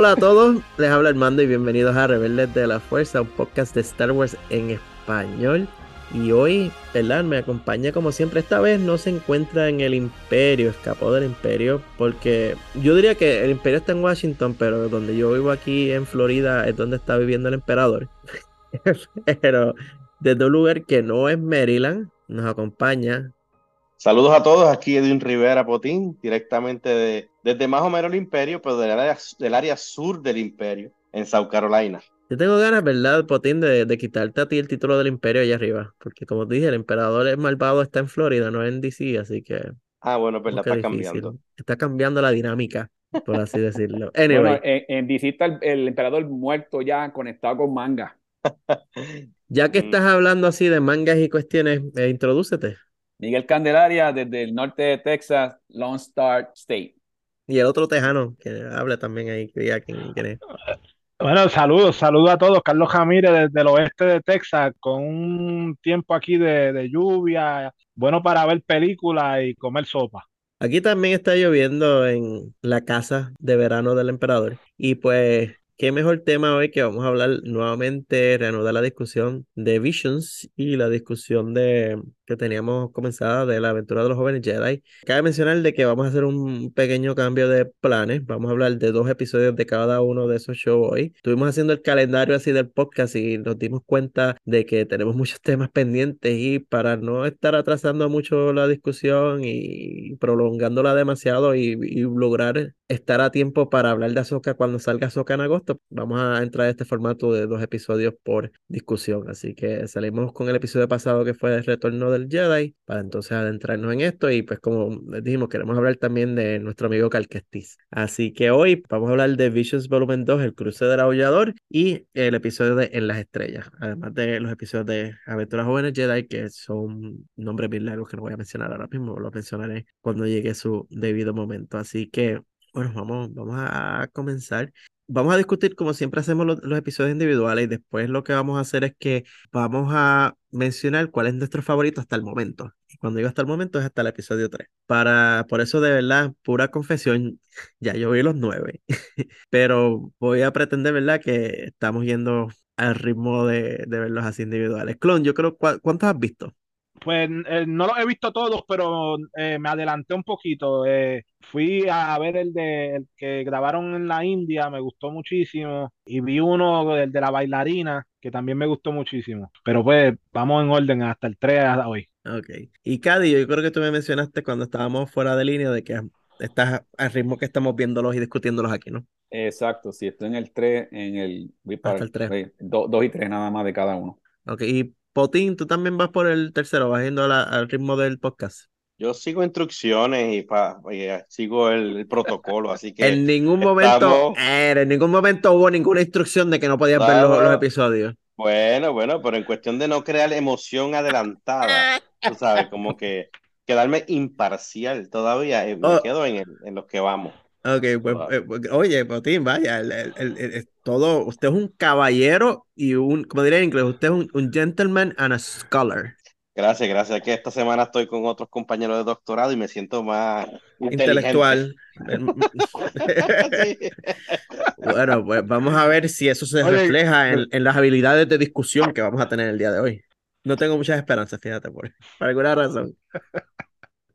Hola a todos, les habla Armando y bienvenidos a Rebeldes de la Fuerza, un podcast de Star Wars en español. Y hoy, ¿verdad? Me acompaña como siempre. Esta vez no se encuentra en el Imperio, escapó del Imperio, porque yo diría que el Imperio está en Washington, pero donde yo vivo aquí en Florida es donde está viviendo el emperador. pero desde un lugar que no es Maryland, nos acompaña. Saludos a todos, aquí Edwin Rivera Potín, directamente de, desde más o menos el Imperio, pero del área, del área sur del Imperio, en South Carolina. Yo tengo ganas, ¿verdad, Potín, de, de, quitarte a ti el título del imperio allá arriba? Porque como te dije, el emperador es malvado está en Florida, no en DC, así que... Ah, bueno, pues la está cambiando. Está cambiando la dinámica, por así decirlo. Anyway. en, DC está el, emperador muerto ya, conectado con manga. ya que mm. estás hablando así de mangas y cuestiones, eh, introdúcete. Miguel Candelaria, desde el norte de Texas, Lone Star State. Y el otro tejano, que habla también ahí, que diga quién, quién es. Bueno, saludos, saludos a todos. Carlos Jamírez desde el oeste de Texas, con un tiempo aquí de, de lluvia, bueno para ver películas y comer sopa. Aquí también está lloviendo en la casa de verano del emperador. Y pues qué mejor tema hoy que vamos a hablar nuevamente, reanudar la discusión de Visions y la discusión de que teníamos comenzada de la aventura de los jóvenes Jedi. Cabe mencionar de que vamos a hacer un pequeño cambio de planes. Vamos a hablar de dos episodios de cada uno de esos shows hoy. Estuvimos haciendo el calendario así del podcast y nos dimos cuenta de que tenemos muchos temas pendientes y para no estar atrasando mucho la discusión y prolongándola demasiado y, y lograr estar a tiempo para hablar de Azoka cuando salga Azoka en agosto, vamos a entrar a este formato de dos episodios por discusión. Así que salimos con el episodio pasado que fue el retorno del Jedi, para entonces adentrarnos en esto. Y pues como les dijimos, queremos hablar también de nuestro amigo Calquestis. Así que hoy vamos a hablar de Visions Volumen 2, El cruce del aullador y el episodio de En las estrellas. Además de los episodios de Aventuras Jóvenes Jedi, que son nombres bien largos que no voy a mencionar ahora mismo, lo mencionaré cuando llegue su debido momento. Así que bueno, vamos, vamos a comenzar. Vamos a discutir como siempre hacemos los, episodios individuales y después lo que vamos a hacer es que vamos a mencionar cuál es nuestro favorito hasta el momento. Y cuando digo hasta el momento es hasta el episodio 3. Para, por eso de verdad, pura confesión, ya yo vi los nueve, pero voy a pretender, ¿verdad? Que estamos yendo al ritmo de, de verlos así individuales. Clon, yo creo, ¿cuántos has visto? Pues eh, no los he visto todos, pero eh, me adelanté un poquito. Eh, fui a ver el de el que grabaron en la India, me gustó muchísimo. Y vi uno, el de la bailarina, que también me gustó muchísimo. Pero pues vamos en orden hasta el 3 hasta hoy. Ok. Y Cady, yo creo que tú me mencionaste cuando estábamos fuera de línea de que estás al ritmo que estamos viéndolos y discutiéndolos aquí, ¿no? Exacto, sí, estoy en el 3, en el... Hasta el 3. 2 y 3 nada más de cada uno. Ok, y Potín, tú también vas por el tercero, vas yendo al ritmo del podcast. Yo sigo instrucciones y, pa, eh, sigo el, protocolo, así que. En ningún momento, eh, en ningún momento hubo ninguna instrucción de que no podías ver los, episodios. Bueno, bueno, pero en cuestión de no crear emoción adelantada, tú sabes, como que quedarme imparcial todavía, eh, me oh. quedo en, en los que vamos. Ok, pues, eh, pues, oye, Potín, vaya, el, todo, usted es un caballero y un, como diría en inglés, usted es un, gentleman and a scholar. Gracias, gracias. Que esta semana estoy con otros compañeros de doctorado y me siento más intelectual. bueno, pues vamos a ver si eso se refleja en, en, las habilidades de discusión que vamos a tener el día de hoy. No tengo muchas esperanzas, fíjate, por, por alguna razón.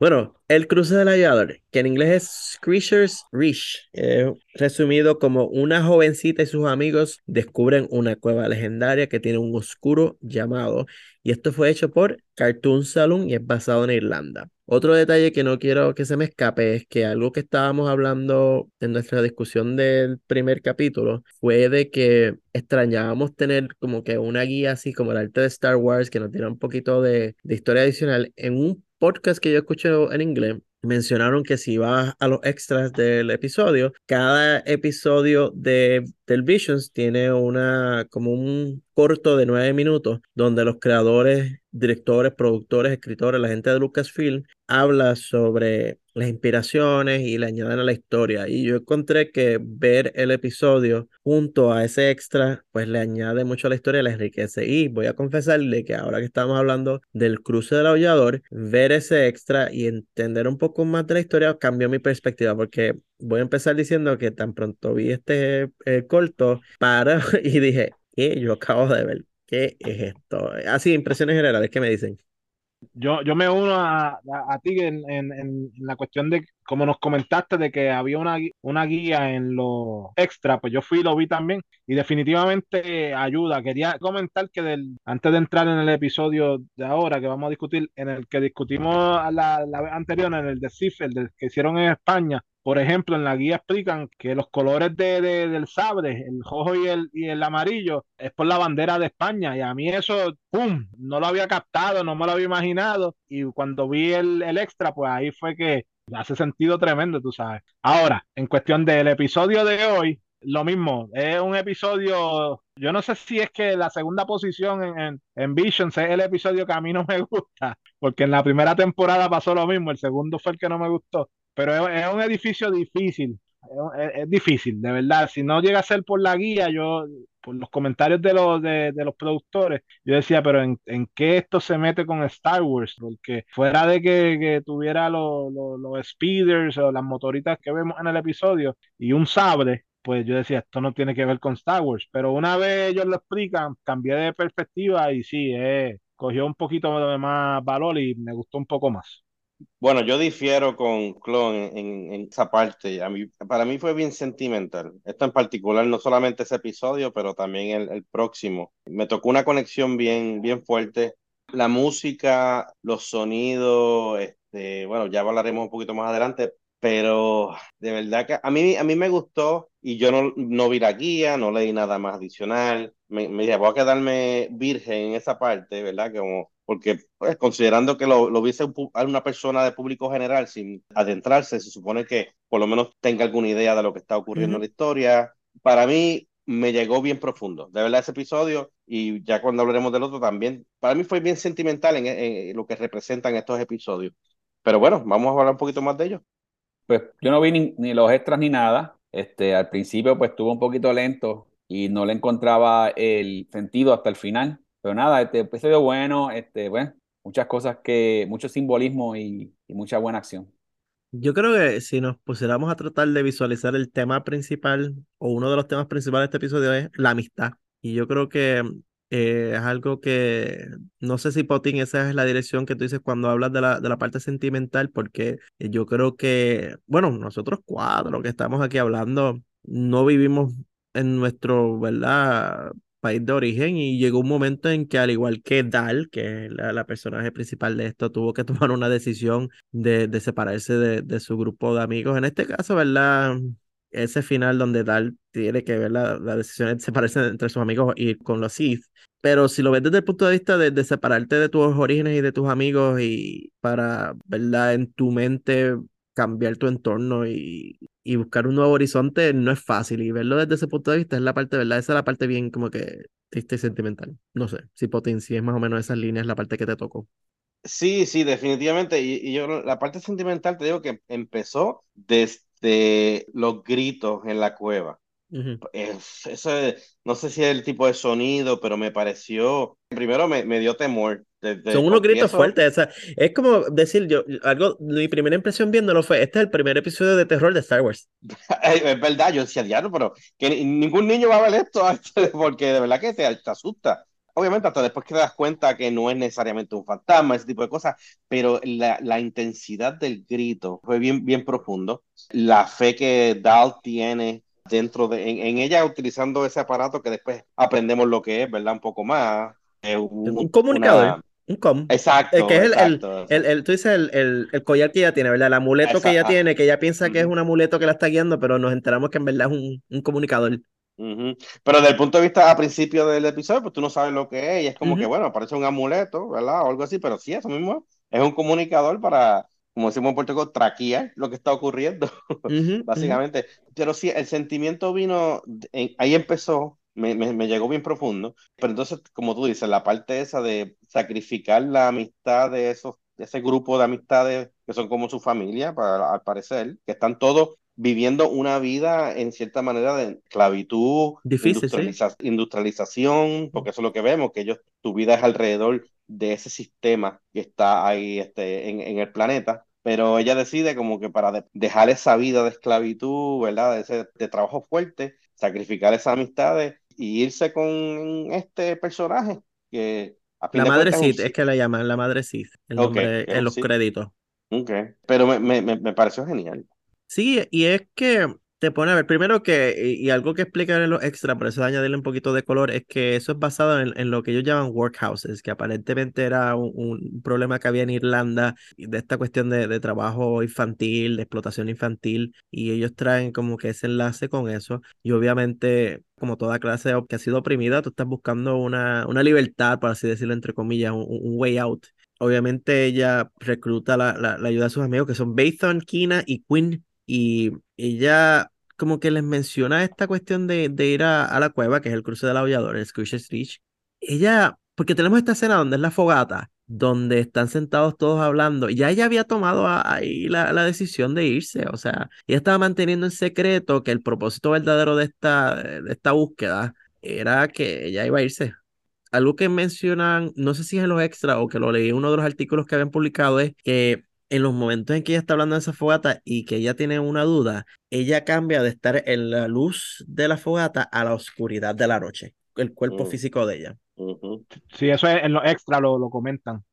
Bueno, el cruce del aviador, que en inglés es Screechers Reach, resumido como una jovencita y sus amigos descubren una cueva legendaria que tiene un oscuro llamado, y esto fue hecho por Cartoon Saloon y es basado en Irlanda. Otro detalle que no quiero que se me escape es que algo que estábamos hablando en nuestra discusión del primer capítulo fue de que extrañábamos tener como que una guía así como el arte de Star Wars que nos diera un poquito de historia adicional en un podcast que yo escuché en inglés mencionaron que si vas a los extras del episodio, cada episodio de del Visions tiene una como un corto de nueve minutos donde los creadores, directores, productores, escritores, la gente de Lucasfilm habla sobre las inspiraciones y le añaden a la historia. Y yo encontré que ver el episodio junto a ese extra, pues le añade mucho a la historia, le enriquece. Y voy a confesarle que ahora que estamos hablando del cruce del aullador, ver ese extra y entender un poco más de la historia cambió mi perspectiva, porque voy a empezar diciendo que tan pronto vi este eh, corto, para y dije, ¿qué yo acabo de ver? ¿Qué es esto? Así, impresiones generales, ¿qué me dicen? Yo, yo me uno a, a, ti en, en, en, la cuestión de, como nos comentaste, de que había una, una guía en lo extra, pues yo fui y lo vi también y definitivamente ayuda. Quería comentar que del, antes de entrar en el episodio de ahora que vamos a discutir, en el que discutimos la, la vez anterior, en el de CIF, el de, que hicieron en España, por ejemplo, en la guía explican que los colores de, de, del sabre, el rojo y el, y el amarillo, es por la bandera de España. Y a mí eso, ¡pum! No lo había captado, no me lo había imaginado. Y cuando vi el, el extra, pues ahí fue que hace sentido tremendo, tú sabes. Ahora, en cuestión del episodio de hoy, lo mismo, es un episodio, yo no sé si es que la segunda posición en, en, en, Visions es el episodio que a mí no me gusta, porque en la primera temporada pasó lo mismo, el segundo fue el que no me gustó, pero es, un edificio difícil, es, difícil, de verdad, si no llega a ser por la guía, yo, por los comentarios de los, de, de los productores, yo decía, pero en, en, qué esto se mete con Star Wars? Porque fuera de que, que tuviera los, los, los speeders o las motoritas que vemos en el episodio y un sable, pues yo decía, esto no tiene que ver con Star Wars, pero una vez ellos lo explican, cambié de perspectiva y sí, eh, cogió un poquito de más valor y me gustó un poco más. Bueno, yo difiero con Clon en, en, esa parte. A mí, para mí fue bien sentimental. Esto en particular, no solamente ese episodio, pero también el, el próximo. Me tocó una conexión bien, bien fuerte. La música, los sonidos, este, bueno, ya hablaremos un poquito más adelante, pero de verdad que a mí, a mí me gustó y yo no, no vi la guía, no leí nada más adicional. Me, me dije, voy a quedarme virgen en esa parte, ¿verdad? Como, porque pues, considerando que lo, lo viese una persona de público general sin adentrarse, se supone que por lo menos tenga alguna idea de lo que está ocurriendo en la historia. Para mí me llegó bien profundo, de verdad ese episodio y ya cuando hablaremos del otro también, para mí fue bien sentimental en, en, en lo que representan estos episodios. Pero bueno, vamos a hablar un poquito más de ellos pues yo no vi ni, ni, los extras ni nada. Este, al principio pues estuvo un poquito lento y no le encontraba el sentido hasta el final. Pero nada, este episodio bueno, este, bueno, muchas cosas que, mucho simbolismo y, mucha buena acción. Yo creo que si nos pusiéramos a tratar de visualizar el tema principal o uno de los temas principales de este episodio es la amistad. Y yo creo que eh, es algo que no sé si Potín, esa es la dirección que tú dices cuando hablas de la, de la parte sentimental, porque yo creo que, bueno, nosotros cuatro que estamos aquí hablando, no vivimos en nuestro, ¿verdad? País de origen y llegó un momento en que al igual que Dal, que es la, personaje principal de esto, tuvo que tomar una decisión de, separarse de, de, su grupo de amigos. En este caso, ¿verdad? ese final donde Dal tiene que ver la, la decisión de separarse entre sus amigos y con los Sith. Pero si lo ves desde el punto de vista de, de, separarte de tus orígenes y de tus amigos y para, ¿verdad? En tu mente cambiar tu entorno y, y buscar un nuevo horizonte no es fácil. Y verlo desde ese punto de vista es la parte, ¿verdad? Esa es la parte bien como que triste y sentimental. No sé, si Potin, si es más o menos esas líneas la parte que te tocó. Sí, sí, definitivamente. Y, y yo la parte sentimental te digo que empezó desde de los gritos en la cueva. Uh -huh. es, eso es, no sé si es el tipo de sonido, pero me pareció, primero me, me dio temor. De, de, Son unos gritos fuertes, o sea, es como decir, yo, algo, mi primera impresión viéndolo fue, este es el primer episodio de terror de Star Wars. es verdad, yo decía, diablo, pero que ningún niño va a ver esto, porque de verdad que te, te asusta obviamente hasta después que te das cuenta que no es necesariamente un fantasma, ese tipo de cosas, pero la, la intensidad del grito fue bien, bien profundo. La fe que Dal tiene dentro de, en, en, ella utilizando ese aparato que después aprendemos lo que es, ¿verdad? Un poco más. Eh, un, un, comunicador. Una... Un com. Exacto. El que es exacto, el, el, el, tú dices el, el, el, collar que ella tiene, ¿verdad? El amuleto exacto. que ella tiene, que ella piensa que es un amuleto que la está guiando, pero nos enteramos que en verdad es un, un comunicador. Uh -huh. Pero desde el punto de vista a principio del episodio, pues tú no sabes lo que es, y es como uh -huh. que, bueno, parece un amuleto, ¿verdad? O algo así, pero sí, eso mismo es un comunicador para, como decimos en Puerto Rico, traquear lo que está ocurriendo, uh -huh. básicamente. Pero sí, el sentimiento vino, en, ahí empezó, me, me, me, llegó bien profundo, pero entonces, como tú dices, la parte esa de sacrificar la amistad de esos de ese grupo de amistades que son como su familia, para, al parecer, que están todos viviendo una vida en cierta manera de esclavitud, Difícil, industrializa ¿sí? industrialización, porque eso es lo que vemos, que ellos, tu vida es alrededor de ese sistema que está ahí este, en, en el planeta. pero ella decide como que para dejar esa vida de esclavitud, ¿verdad? De, ese, de trabajo fuerte, sacrificar esas amistades y irse con este personaje que la madre Sith, es, que la llaman la madre Sith, el nombre en los créditos. Ok, pero me, me, me pareció genial. Sí, y es que pone a ver, primero que, y, algo que explica en los extra, por eso añadirle un poquito de color, es que eso es basado en, lo que ellos llaman workhouses, que aparentemente era un, problema que había en Irlanda de esta cuestión de, trabajo infantil, de explotación infantil, y ellos traen como que ese enlace con eso, y obviamente como toda clase que ha sido oprimida, tú estás buscando una, una libertad, por así decirlo, entre comillas, un, way out. Obviamente ella recluta la, la, ayuda de sus amigos que son Bathon, Kina y Quinn y ella como que les menciona esta cuestión de, de ir a, la cueva, que es el cruce del aullador, el Squishy Reach. Ella, porque tenemos esta escena donde es la fogata, donde están sentados todos hablando, ya ella había tomado ahí la, la, decisión de irse, o sea, ella estaba manteniendo en secreto que el propósito verdadero de esta, de esta búsqueda era que ella iba a irse. Algo que mencionan, no sé si es en los extras o que lo leí en uno de los artículos que habían publicado, es que en los momentos en que ella está hablando de esa fogata y que ella tiene una duda, ella cambia de estar en la luz de la fogata a la oscuridad de la noche, el cuerpo mm. físico de ella. Sí, eso es, en los extra lo, lo comentan.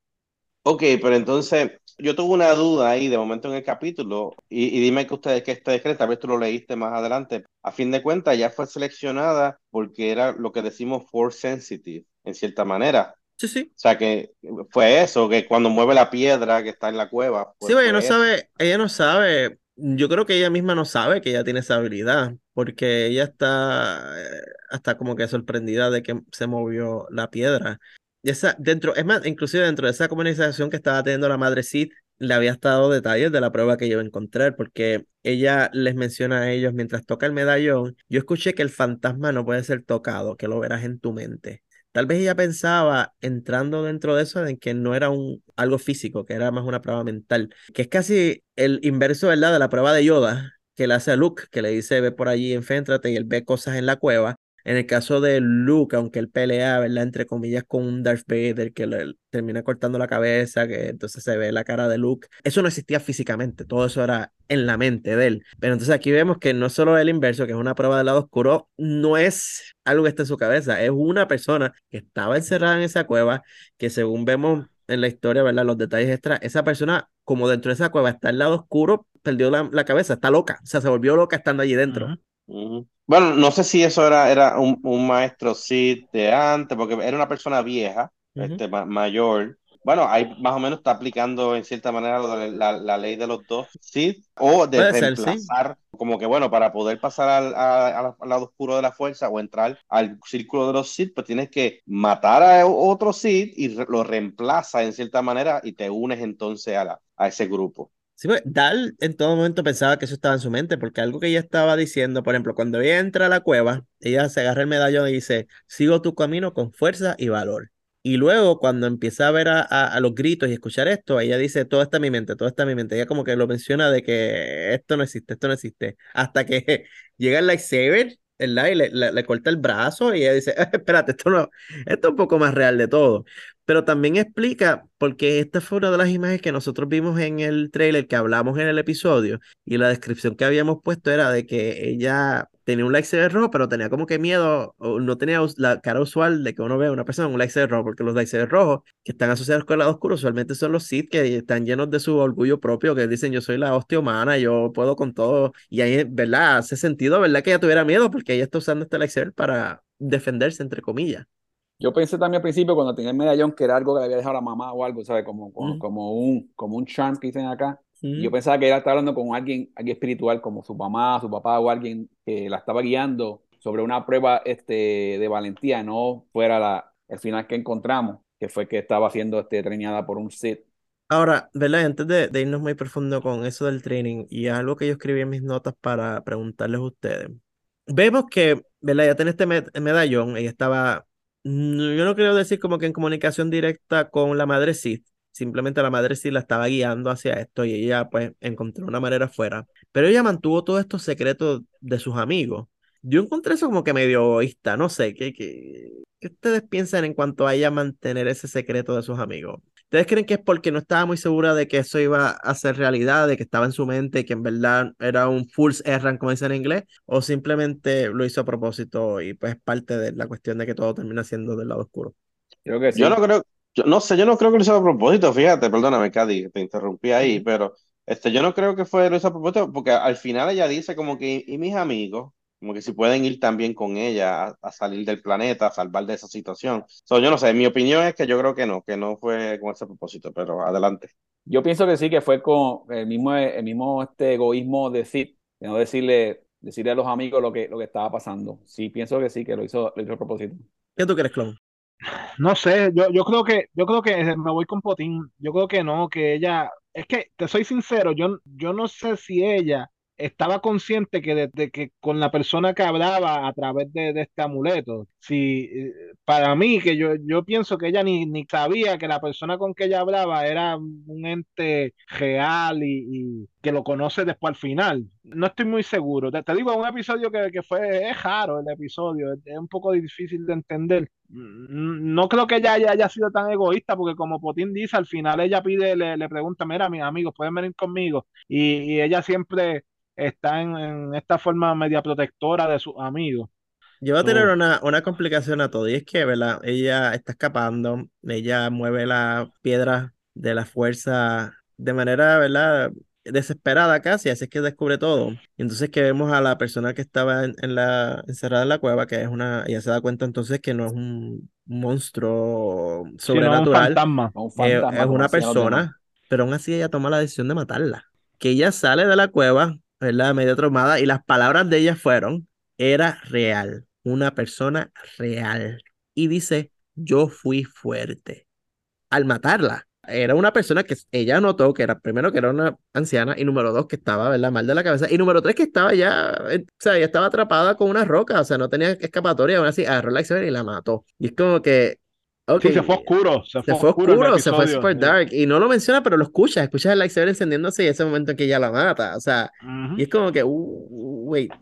Ok, pero entonces yo tuve una duda ahí de momento en el capítulo y, dime que ustedes que ustedes creen, tal vez tú lo leíste más adelante. A fin de cuentas, ya fue seleccionada porque era lo que decimos force sensitive, en cierta manera. Sí, sí. O sea que fue eso, que cuando mueve la piedra que está en la cueva. Pues sí, ella no sabe, ella no sabe, yo creo que ella misma no sabe que ella tiene esa habilidad, porque ella está eh, hasta como que sorprendida de que se movió la piedra. Y esa, dentro, es más, inclusive dentro de esa comunicación que estaba teniendo la madre Sid, le había estado detalles de la prueba que yo iba a encontrar, porque ella les menciona a ellos mientras toca el medallón, yo escuché que el fantasma no puede ser tocado, que lo verás en tu mente. Tal vez ella pensaba, entrando dentro de eso, en que no era un, algo físico, que era más una prueba mental, que es casi el inverso, ¿verdad?, de la prueba de Yoda, que le hace a Luke, que le dice, ve por allí, enféntrate, y él ve cosas en la cueva. En el caso de Luke, aunque él pelea, ¿verdad? Entre comillas, con un Darth Vader que le termina cortando la cabeza, que entonces se ve la cara de Luke. Eso no existía físicamente, todo eso era en la mente de él. Pero entonces aquí vemos que no solo el inverso, que es una prueba del lado oscuro, no es algo que está en su cabeza, es una persona que estaba encerrada en esa cueva, que según vemos en la historia, ¿verdad? Los detalles extra, esa persona, como dentro de esa cueva está al lado oscuro, perdió la, cabeza, está loca, o sea, se volvió loca estando allí dentro. Bueno, no sé si eso era, era un, un maestro Sid de antes, porque era una persona vieja, este, mayor. Bueno, ahí más o menos está aplicando en cierta manera la, la, ley de los dos Sid, o de reemplazar, como que bueno, para poder pasar al, al, lado oscuro de la fuerza o entrar al círculo de los Sid, pues tienes que matar a otro Sid y lo reemplaza en cierta manera y te unes entonces a, la, a ese grupo. Sí, pues, Dal en todo momento pensaba que eso estaba en su mente, porque algo que ella estaba diciendo, por ejemplo, cuando ella entra a la cueva, ella se agarra el medallón y dice, sigo tu camino con fuerza y valor. Y luego cuando empieza a ver a, a, los gritos y escuchar esto, ella dice, todo está en mi mente, todo está en mi mente. Ella como que lo menciona de que esto no existe, esto no existe. Hasta que llega el lightsaber, ¿verdad? Y le, le, corta el brazo y ella dice, espérate, esto, no, esto es un poco más real de todo. Pero también explica, porque esta fue una de las imágenes que nosotros vimos en el trailer que hablamos en el episodio, y la descripción que habíamos puesto era de que ella tenía un lightsaber rojo, pero tenía como que miedo, o no tenía la cara usual de que uno vea a una persona con un lightsaber rojo, porque los lightsabers rojos que están asociados con el lado oscuro usualmente son los Sith que están llenos de su orgullo propio, que dicen yo soy la hostia humana, yo puedo con todo, y ahí, ¿verdad? Hace sentido, ¿verdad? Que ella tuviera miedo, porque ella está usando este lightsaber para defenderse, entre comillas. Yo pensé también al principio cuando tenía el medallón que era algo que le había dejado la mamá o algo, ¿sabes? Como, como, un, como un charm que dicen acá. yo pensaba que ella estaba hablando con alguien, alguien espiritual, como su mamá, su papá o alguien que la estaba guiando sobre una prueba este, de valentía, no fuera la, el final que encontramos, que fue que estaba siendo este, treñada por un Sith. Ahora, ¿verdad? Antes de, de, irnos muy profundo con eso del training, y algo que yo escribí en mis notas para preguntarles a ustedes. Vemos que, ¿verdad? Ya tiene este medallón, ella estaba yo no quiero decir como que en comunicación directa con la madre Sid, simplemente la madre Sid la estaba guiando hacia esto y ella pues encontró una manera fuera. Pero ella mantuvo todos estos secretos de sus amigos. Yo encontré eso como que medio egoísta, no sé, ¿qué, qué, qué ustedes piensan en cuanto a ella mantener ese secreto de sus amigos? ¿Ustedes creen que es porque no estaba muy segura de que eso iba a ser realidad, de que estaba en su mente, que en verdad era un fool's errand, como dicen en inglés, o simplemente lo hizo a propósito y pues es parte de la cuestión de que todo termina siendo del lado oscuro? Creo que sí. Yo no creo, yo no sé, yo no creo que lo hizo a propósito, fíjate, perdóname, Cady, te interrumpí ahí, pero este, yo no creo que fue lo hizo a propósito, porque al final ella dice como que, y mis amigos, como que si pueden ir también con ella a, a salir del planeta, a salvar de esa situación. So, yo no sé, mi opinión es que yo creo que no, que no fue con ese propósito, pero adelante. Yo pienso que sí, que fue con el mismo, el mismo este egoísmo de Sid, de no decirle, decirle a los amigos lo que, lo que estaba pasando. Sí, pienso que sí, que lo hizo, lo hizo a propósito. ¿Qué tú crees, Clon? No sé, yo, yo creo que, yo creo que me voy con Potín. Yo creo que no, que ella, es que te soy sincero, yo, yo no sé si ella estaba consciente que desde que con la persona que hablaba a través de, de este amuleto, si eh, para mí que yo, yo pienso que ella ni, ni sabía que la persona con que ella hablaba era un ente real y, y que lo conoce después al final. No estoy muy seguro. Te, te digo, un episodio que, que fue, es raro el episodio, es, es un poco difícil de entender. Mm, No creo que ella haya, haya sido tan egoísta, porque como Potín dice, al final ella pide, le, le pregunta, mira, mis amigos, pueden venir conmigo. Y, y ella siempre está en, en esta forma media protectora de sus amigos. Yo voy a tener So, una, una complicación a todo, y es que, ¿verdad? Ella está escapando, ella mueve la piedra de la fuerza de manera, ¿verdad? Desesperada casi, así es que descubre todo. Y entonces que vemos a la persona que estaba en, en la, encerrada en la cueva, que es una, ella se da cuenta entonces que no es un monstruo si no, un sobrenatural, fantasma. A un eh, fantasma, es una persona, pero aún así ella toma la decisión de matarla. Que ella sale de la cueva, ¿verdad? Medio traumada, y las palabras de ella fueron, era real, una persona real. Y dice, yo fui fuerte al matarla. Era una persona que ella notó que era, primero, que era una anciana, y número dos, que estaba, ¿verdad? Mal de la cabeza, y número tres, que estaba ya, eh, o sea, ella estaba atrapada con una roca, o sea, no tenía escapatoria, aún así agarró la acción y la mató. Y es como que, ok, Sí, se fue oscuro, se se fue oscuro oscuro, se fue super dark, y no lo menciona, pero lo escuchas, escuchas el lightsaber encendiéndose y ese momento en que ella la mata, o sea, Ujú. y es como que, uh, wait,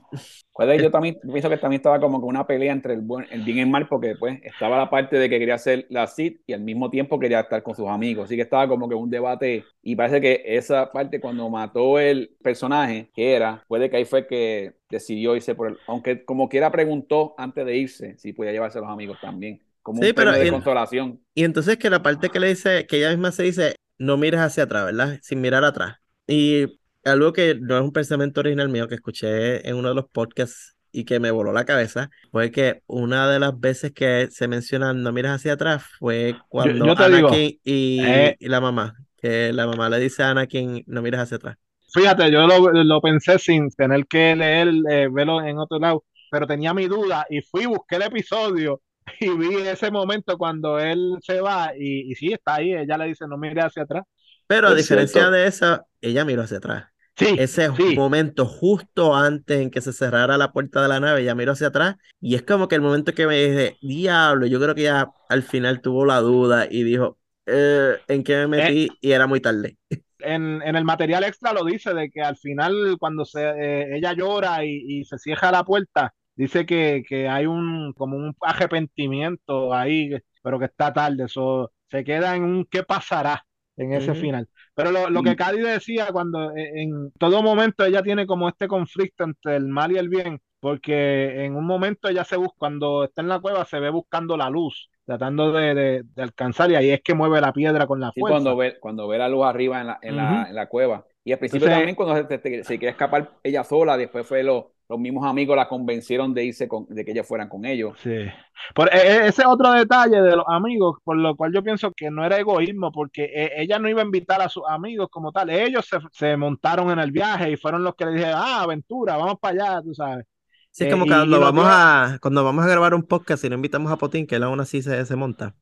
Puede que yo también pienso que también estaba como que una pelea entre el, buen, el bien y el mal, porque pues estaba la parte de que quería ser la Sith y al mismo tiempo quería estar con sus amigos. Así que estaba como que un debate. Y parece que esa parte, cuando mató el personaje que era, puede que ahí fue que decidió irse por el. Aunque como quiera preguntó antes de irse si podía llevarse a los amigos también. Como Sí, un pero de en- consolación. Y entonces que la parte que le dice, que ella misma se dice, no mires hacia atrás, ¿verdad? Sin mirar atrás. Y algo que no es un pensamiento original mío, que escuché en uno de los podcasts y que me voló la cabeza, fue que una de las veces que se menciona no mires hacia atrás fue Yo, cuando yo digo, Anakin y, eh, y la mamá, que la mamá le dice a Anakin, no mires hacia atrás. fíjate, yo lo, lo pensé sin tener que leer, eh, verlo en otro lado, pero tenía mi duda y fui, busqué el episodio y vi ese momento cuando él se va y, y sí, está ahí, ella le dice, no mire hacia atrás. Pero a Es diferencia cierto. de eso, ella miró hacia atrás. Sí, Ese sí, momento justo antes en que se cerrara la puerta de la nave, ella miró hacia atrás y es como que el momento que me dije, diablo, yo creo que ya al final tuvo la duda y dijo, "Eh, ¿en qué me Eh, metí? Y era muy tarde. en, en el material extra lo dice de que al final cuando se, eh, ella llora y, y se cierra la puerta, dice que, que hay un como un arrepentimiento ahí, pero que está tarde, eso se queda en un qué pasará en ese final. Pero lo, lo que Cady decía cuando eh, en todo momento ella tiene como este conflicto entre el mal y el bien, porque en un momento ella se busca, cuando está en la cueva, se ve buscando la luz, tratando de, de- de alcanzar, y ahí es que mueve la piedra con la Sí, fuerza. cuando ve, cuando ve la luz arriba en la, en la, Ujú. en la cueva. Y al principio Entonces, también cuando se, se- se quería escapar ella sola, después fue lo- los mismos amigos la convencieron de irse con, de que ellas fueran con ellos. Sí. Por, e- e- ese otro detalle de los amigos, por lo cual yo pienso que no era egoísmo, porque e- ella no iba a invitar a sus amigos como tal. Ellos se, se montaron en el viaje y fueron los que le dijeron, ah, aventura, vamos para allá, tú sabes. Sí, es Eh, como cuando vamos a, cuando vamos a grabar un podcast y no invitamos a Potín, que él aún así se, se monta.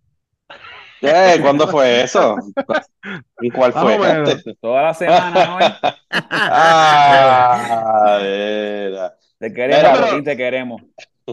¿Qué? ¿Cuándo fue eso? ¿Y cuál fue? o menos. Toda la semana, ¿no? Ah. Te queremos, Botín, te queremos.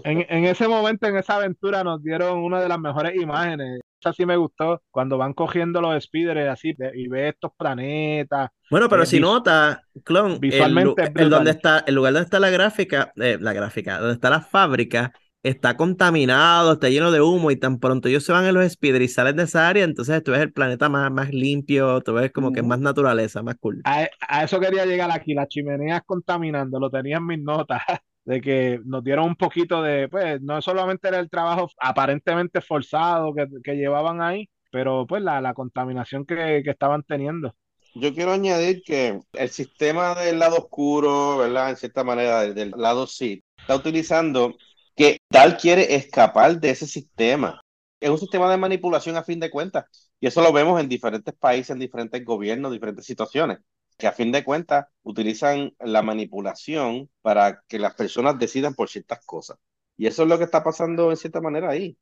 En, en ese momento, en esa aventura, nos dieron una de las mejores imágenes. Esa sí me gustó, cuando van cogiendo los speeders así y ve estos planetas. Bueno, pero Eh, si nota, Clon, el, visualmente es el donde está, el lugar donde está la gráfica, eh, la gráfica, donde está la fábrica, está contaminado, está lleno de humo y tan pronto ellos se van en los salen de esa área, entonces tú ves el planeta más, más limpio, tú ves como que es más naturaleza, más cool. A, a eso quería llegar aquí, las chimeneas contaminando, lo tenía en mis notas. de que nos dieron un poquito de, pues, no solamente era el trabajo aparentemente forzado que, que llevaban ahí, pero pues la, la contaminación que, que estaban teniendo. Yo quiero añadir que el sistema del lado oscuro, ¿verdad? En cierta manera, del, del lado sí, está utilizando que Tal quiere escapar de ese sistema. Es un sistema de manipulación a fin de cuentas. Y eso lo vemos en diferentes países, en diferentes gobiernos, diferentes situaciones, que a fin de cuentas utilizan la manipulación para que las personas decidan por ciertas cosas. Y eso es lo que está pasando en cierta manera ahí.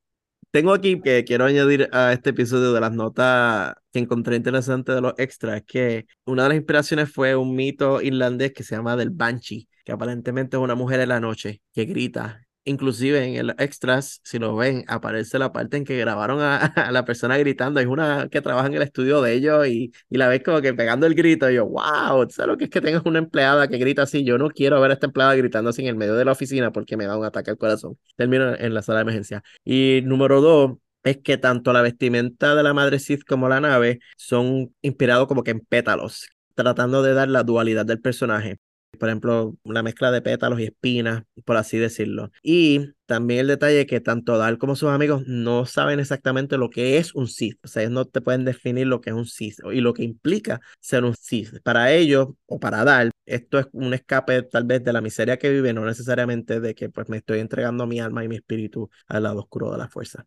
Tengo aquí que quiero añadir a este episodio de las notas que encontré interesante de los extras, que una de las inspiraciones fue un mito irlandés que se llama del Banshee, que aparentemente es una mujer en la noche que grita Inclusive en el extras, si lo ven, aparece la parte en que grabaron a, la persona gritando. Es una que trabaja en el estudio de ellos y, y la ves como que pegando el grito. Y yo, wow, ¿sabes lo que es que tengas una empleada que grita así? Yo no quiero ver a esta empleada gritando así en el medio de la oficina porque me da un ataque al corazón. Termino en la sala de emergencia. Y número dos, es que tanto la vestimenta de la madre Sith como la nave son inspirados como que en pétalos, tratando de dar la dualidad del personaje por ejemplo, una mezcla de pétalos y espinas, por así decirlo. Y también el detalle que tanto Dal como sus amigos no saben exactamente lo que es un Sith. O sea, ellos no te pueden definir lo que es un Sith y lo que implica ser un Sith. Para ellos, o para Dal, esto es un escape tal vez de la miseria que vive, no necesariamente de que pues me estoy entregando mi alma y mi espíritu al lado oscuro de la fuerza.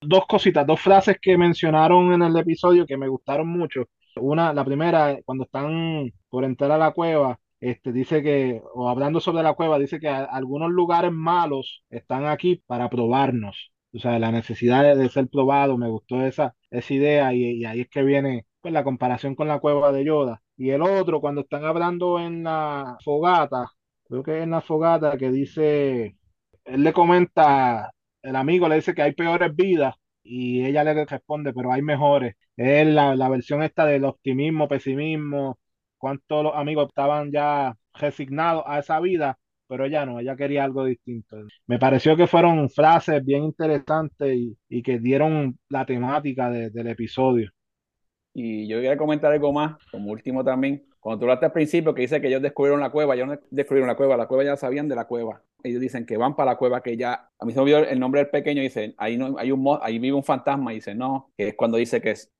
Dos cositas, dos frases que mencionaron en el episodio que me gustaron mucho. Una, la primera, cuando están por entrar a la cueva, este, dice que, o hablando sobre la cueva, dice que algunos lugares malos están aquí para probarnos. O sea, la necesidad de, ser probado, me gustó esa, esa idea y, ahí es que viene pues, la comparación con la cueva de Yoda. Y el otro, cuando están hablando en la fogata, creo que en la fogata que dice, él le comenta, el amigo le dice que hay peores vidas y ella le responde, pero hay mejores. Es la, la versión esta del optimismo, pesimismo cuántos los amigos estaban ya resignados a esa vida, pero ella no, ella quería algo distinto. Me pareció que fueron frases bien interesantes y, y que dieron la temática de- del episodio. Y yo quería comentar algo más, como último también. Cuando tú hablaste al principio que dice que ellos descubrieron la cueva, ellos no descubrieron la cueva, la cueva ya sabían de la cueva. Ellos dicen que van para la cueva, que ya, a mí se me olvidó el nombre del pequeño, dice, ahí no hay un ahí vive un fantasma, y dice, no, que es cuando dice que es-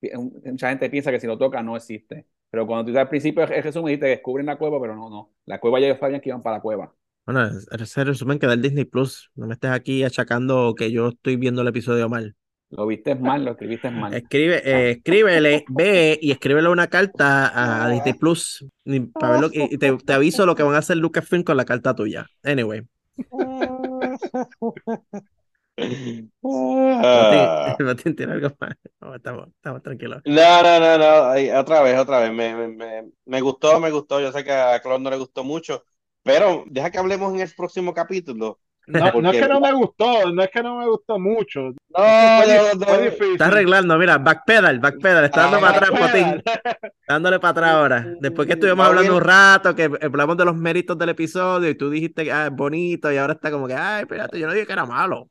mucha gente piensa que si lo toca no existe. Pero cuando tú al principio el resumen dijiste que descubren la cueva, pero no, no. La cueva ya ellos sabían que iban para la cueva. Bueno, es- ese resumen que da el Disney Plus. No me estés aquí achacando que yo estoy viendo el episodio mal. Lo viste mal, lo escribiste mal. Escribe, eh, escríbele, ve y escríbele una carta a Disney Plus ni- para verlo, y y te, te aviso lo que van a hacer Lucasfilm con la carta tuya. Anyway, Ah. Martín, tiene algo más. No, estamos, estamos tranquilos. No, no, no, no. Ay, otra vez, otra vez. Me, me, me, me gustó, me gustó. Yo sé que a Claude no le gustó mucho, pero deja que hablemos en el próximo capítulo. No, no es que no me gustó, no es que no me gustó mucho. No, no, no, no. difícil. Está arreglando, mira, backpedal, backpedal, está dando Ah, para atrás. Potín, dándole para atrás ahora. Después que estuvimos hablando un rato, que hablamos de los méritos del episodio y tú dijiste que ah, es bonito y ahora está como que, ay, espérate, yo no dije que era malo.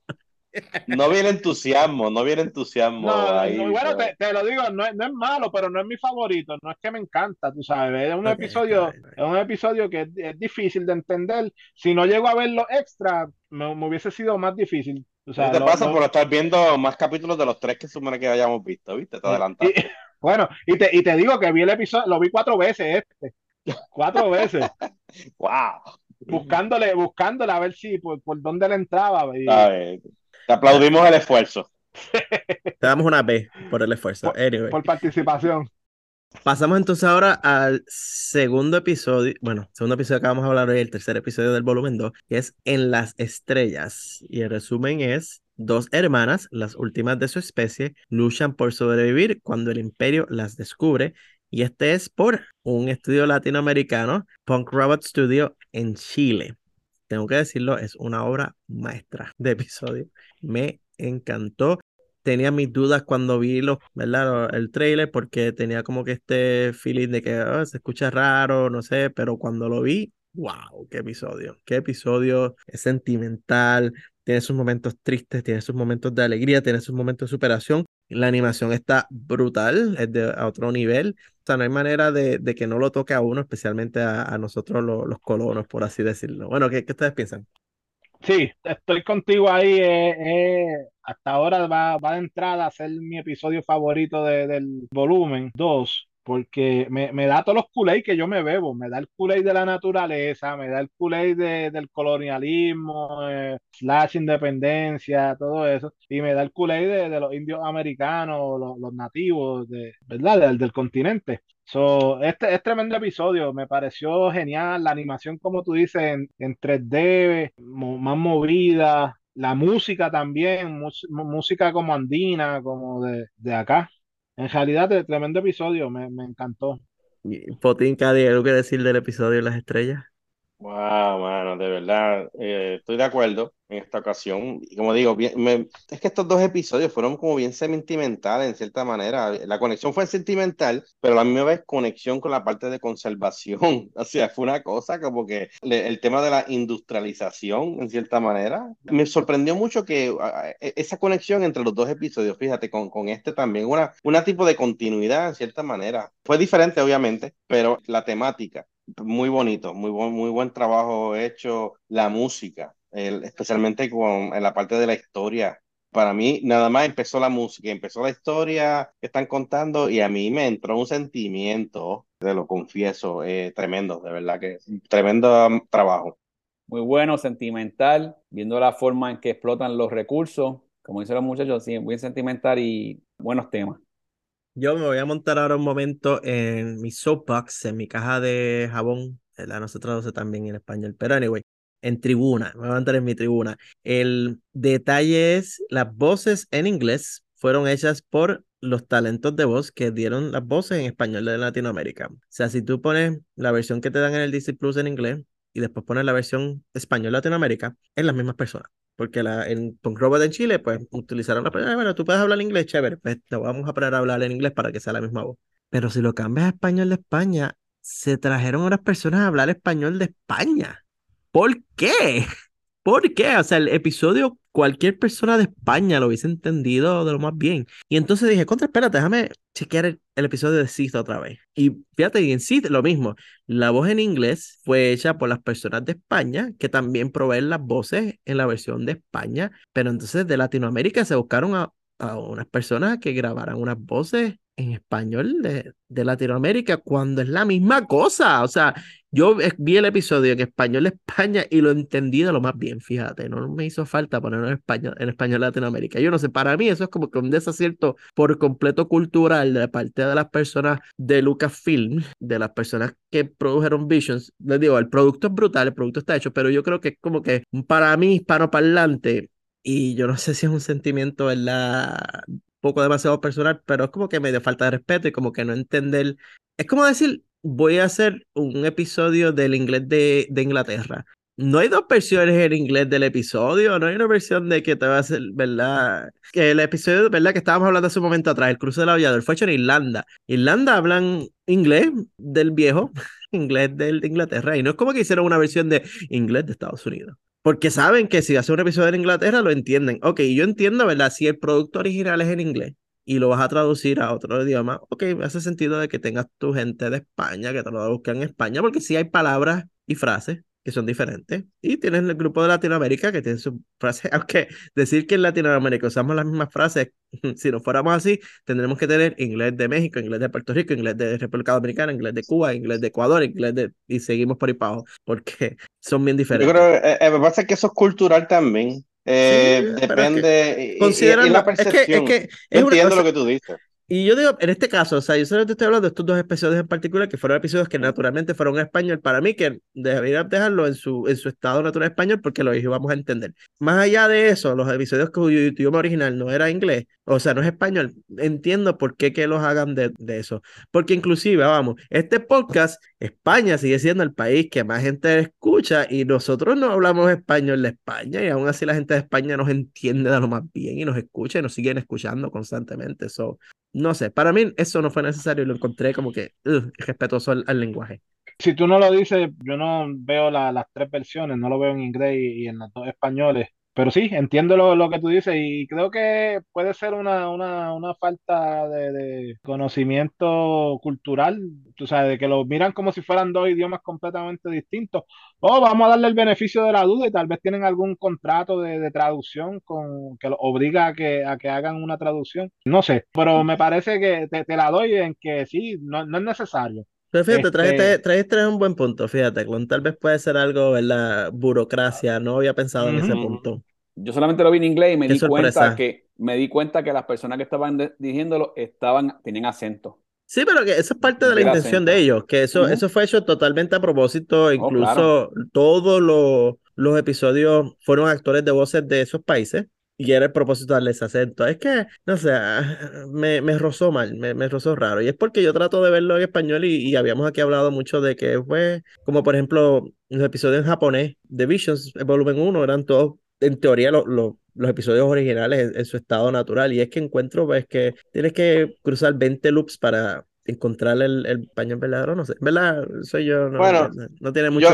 No viene entusiasmo, no viene entusiasmo No, ahí. no, bueno, te, te lo digo, no, es- no es malo, pero no es mi favorito, no es que me encanta, tú sabes, es un episodio, es un episodio que es, es difícil de entender. Si no llego a ver los extra, me, me hubiese sido más difícil. O sea, Eso te pasa por estar viendo más capítulos de los tres que supone que hayamos visto, ¿viste? Te y- bueno, y te, y te digo que vi el episodio, lo vi cuatro veces este, cuatro veces, ¡Wow! buscándole, buscándole a ver si por, por dónde le entraba. y- A ver, te aplaudimos el esfuerzo. Te damos una B por el esfuerzo. Anyway. por participación. Pasamos entonces ahora al segundo episodio, bueno, segundo episodio que vamos a hablar hoy, el tercer episodio del volumen 2, que es En las estrellas. Y el resumen es, dos hermanas, las últimas de su especie, luchan por sobrevivir cuando el imperio las descubre. Y este es por un estudio latinoamericano, Punk Robot Studio en Chile. Tengo que decirlo, es una obra maestra de episodio. Me encantó tenía mis dudas cuando vi los, ¿verdad? el trailer porque tenía como que este feeling de que "Ah, se escucha raro, no sé, pero cuando lo vi, wow, qué episodio, qué episodio, es sentimental, tiene sus momentos tristes, tiene sus momentos de alegría, tiene sus momentos de superación. La animación está brutal, es de a otro nivel. O sea, no hay manera de, de que no lo toque a uno, especialmente a, nosotros los, colonos, por así decirlo. Bueno, ¿qué, qué ustedes piensan? Sí, estoy contigo ahí. eh, eh, hasta ahora va, va de entrada a ser mi episodio favorito de- del volumen 2, porque me, me da todos los Kool-Aid que yo me bebo. Me da el Kool-Aid de la naturaleza, me da el Kool-Aid de- del colonialismo, eh, slash independencia, todo eso. Y me da el Kool-Aid de, de los indios americanos, los, los nativos, de, ¿verdad? Del, del continente. So, este es tremendo episodio, me pareció genial, la animación como tú dices en, en 3D, mo- más movida, la música también, música como andina, como de, de acá. En realidad, tremendo episodio, me, me encantó. Potín, Cady, ¿algo que decir del episodio de las estrellas? Wow, mano, de verdad, eh, estoy de acuerdo en esta ocasión. Y como digo, bien, me- es que estos dos episodios fueron como bien sentimentales en cierta manera. La conexión fue sentimental, pero a la misma vez conexión con la parte de conservación. O sea, fue una cosa como que le- el tema de la industrialización en cierta manera. Me sorprendió mucho que ah, e- esa conexión entre los dos episodios, fíjate, con, con este también, una, una tipo de continuidad en cierta manera. Fue diferente, obviamente, pero la temática. Muy bonito, muy buen, muy buen trabajo hecho, la música, el- especialmente con, en la parte de la historia. Para mí, nada más empezó la música, empezó la historia que están contando y a mí me entró un sentimiento, te lo confieso, eh, tremendo, de verdad que tremendo um, trabajo. Muy bueno, sentimental, viendo la forma en que explotan los recursos, como dicen los muchachos, sí, muy sentimental y buenos temas. Yo me voy a montar ahora un momento en mi soapbox, en mi caja de jabón. ¿verdad? No se traduce también en español, pero anyway, en tribuna, me voy a montar en mi tribuna. El detalle es, las voces en inglés fueron hechas por los talentos de voz que dieron las voces en español de Latinoamérica. O sea, si tú pones la versión que te dan en el Disney Plus en inglés y después pones la versión español Latinoamérica, es las mismas personas. Porque la, en Punk Robot en Chile, pues utilizaron la ah, bueno, tú puedes hablar inglés, chévere, pues te vamos a aprender a hablar en inglés para que sea la misma voz. Pero si lo cambias a español de España, se trajeron unas personas a hablar español de España. ¿Por qué? ¿Por qué? O sea, el episodio, cualquier persona de España lo hubiese entendido de lo más bien. Y entonces dije, contra, espérate, déjame chequear el, el episodio de Sith otra vez. Y fíjate, y en Sith lo mismo. La voz en inglés fue hecha por las personas de España, que también proveen las voces en la versión de España. Pero entonces de Latinoamérica se buscaron a, a unas personas que grabaran unas voces en español de, de Latinoamérica cuando es la misma cosa. O sea, yo vi el episodio en español España y lo entendí de lo más bien, fíjate, no me hizo falta ponerlo en español, en español Latinoamérica. Yo no sé, para mí eso es como que un desacierto por completo cultural de parte de las personas de Lucasfilm, de las personas que produjeron Visions. Les digo, el producto es brutal, el producto está hecho, pero yo creo que es como que para mí hispanoparlante y yo no sé si es un sentimiento, ¿verdad? Poco demasiado personal, pero es como que me dio falta de respeto y como que no entender. Es como decir, voy a hacer un episodio del inglés de, de Inglaterra. No hay dos versiones en inglés del episodio, no hay una versión de que te va a hacer, ¿verdad? Que el episodio, ¿verdad? Que estábamos hablando hace un momento atrás, el cruce del aviador, fue hecho en Irlanda. Irlanda hablan inglés del viejo, inglés de Inglaterra, y no es como que hicieron una versión de inglés de Estados Unidos. Porque saben que si hace un episodio en Inglaterra lo entienden. Ok, yo entiendo, ¿verdad? Si el producto original es en inglés y lo vas a traducir a otro idioma, ok, hace sentido de que tengas tu gente de España que te lo va a buscar en España, porque sí hay palabras y frases que son diferentes. Y tienes el grupo de Latinoamérica que tiene sus frases, aunque decir que en Latinoamérica usamos las mismas frases, si no fuéramos así, tendremos que tener inglés de México, inglés de Puerto Rico, inglés de República Dominicana, inglés de Cuba, inglés de Ecuador, inglés de... y seguimos por ahí para abajo, porque son bien Yo diferentes. creo que eh, me pasa que eso es cultural también. Eh, Sí, pero es que depende y- y, la es que, es percepción. que Yo es o entiendo lo que tú dices. Y yo digo, en este caso, o sea, yo solamente estoy hablando de estos dos episodios en particular, que fueron episodios que naturalmente fueron en español, para mí que debería dejarlo en su, en su estado natural español porque lo íbamos a entender. Más allá de eso, los episodios cuyo idioma original no era inglés, o sea, no es español, entiendo por qué que los hagan de, de eso. Porque inclusive, vamos, este podcast, España sigue siendo el país que más gente escucha y nosotros no hablamos español de España y aún así la gente de España nos entiende de lo más bien y nos escucha y nos siguen escuchando constantemente. So, no sé, para mí eso no fue necesario y lo encontré como que uh, respetuoso al, lenguaje. Si tú no lo dices, yo no veo la- las tres versiones, no lo veo en inglés y, y en los dos españoles. Pero sí, entiendo lo, lo, que tú dices y creo que puede ser una, una, una falta de, de, conocimiento cultural, tú sabes, de que lo miran como si fueran dos idiomas completamente distintos. O vamos a darle el beneficio de la duda y tal vez tienen algún contrato de, de traducción con, que los obliga a que, a que hagan una traducción. No sé, pero me parece que te, te la doy en que sí, no, no es necesario. Pero fíjate, trajiste, trajiste un buen punto, fíjate, Clon, tal vez puede ser algo, ¿verdad? Burocracia, no había pensado en ese punto. Yo solamente lo vi en inglés y me di cuenta que me di cuenta que las personas que estaban dirigiéndolo estaban, tenían acento. Sí, pero que eso es parte de la intención de ellos, que eso, eso fue hecho totalmente a propósito, incluso todos los, los episodios fueron actores de voces de esos países y era el propósito darle ese acento. Es que, no sé, me, me rozó mal, me, me rozó raro. Y es porque yo trato de verlo en español y, y habíamos aquí hablado mucho de que fue, como por ejemplo, los episodios en japonés de Visions, el volumen 1, eran todos, en teoría, los los episodios originales en, su estado natural. Y es que encuentro, pues, que tienes que cruzar 20 loops para encontrar el, el español verdadero, no sé. ¿Verdad? Soy yo, no, bueno, no, no tiene mucho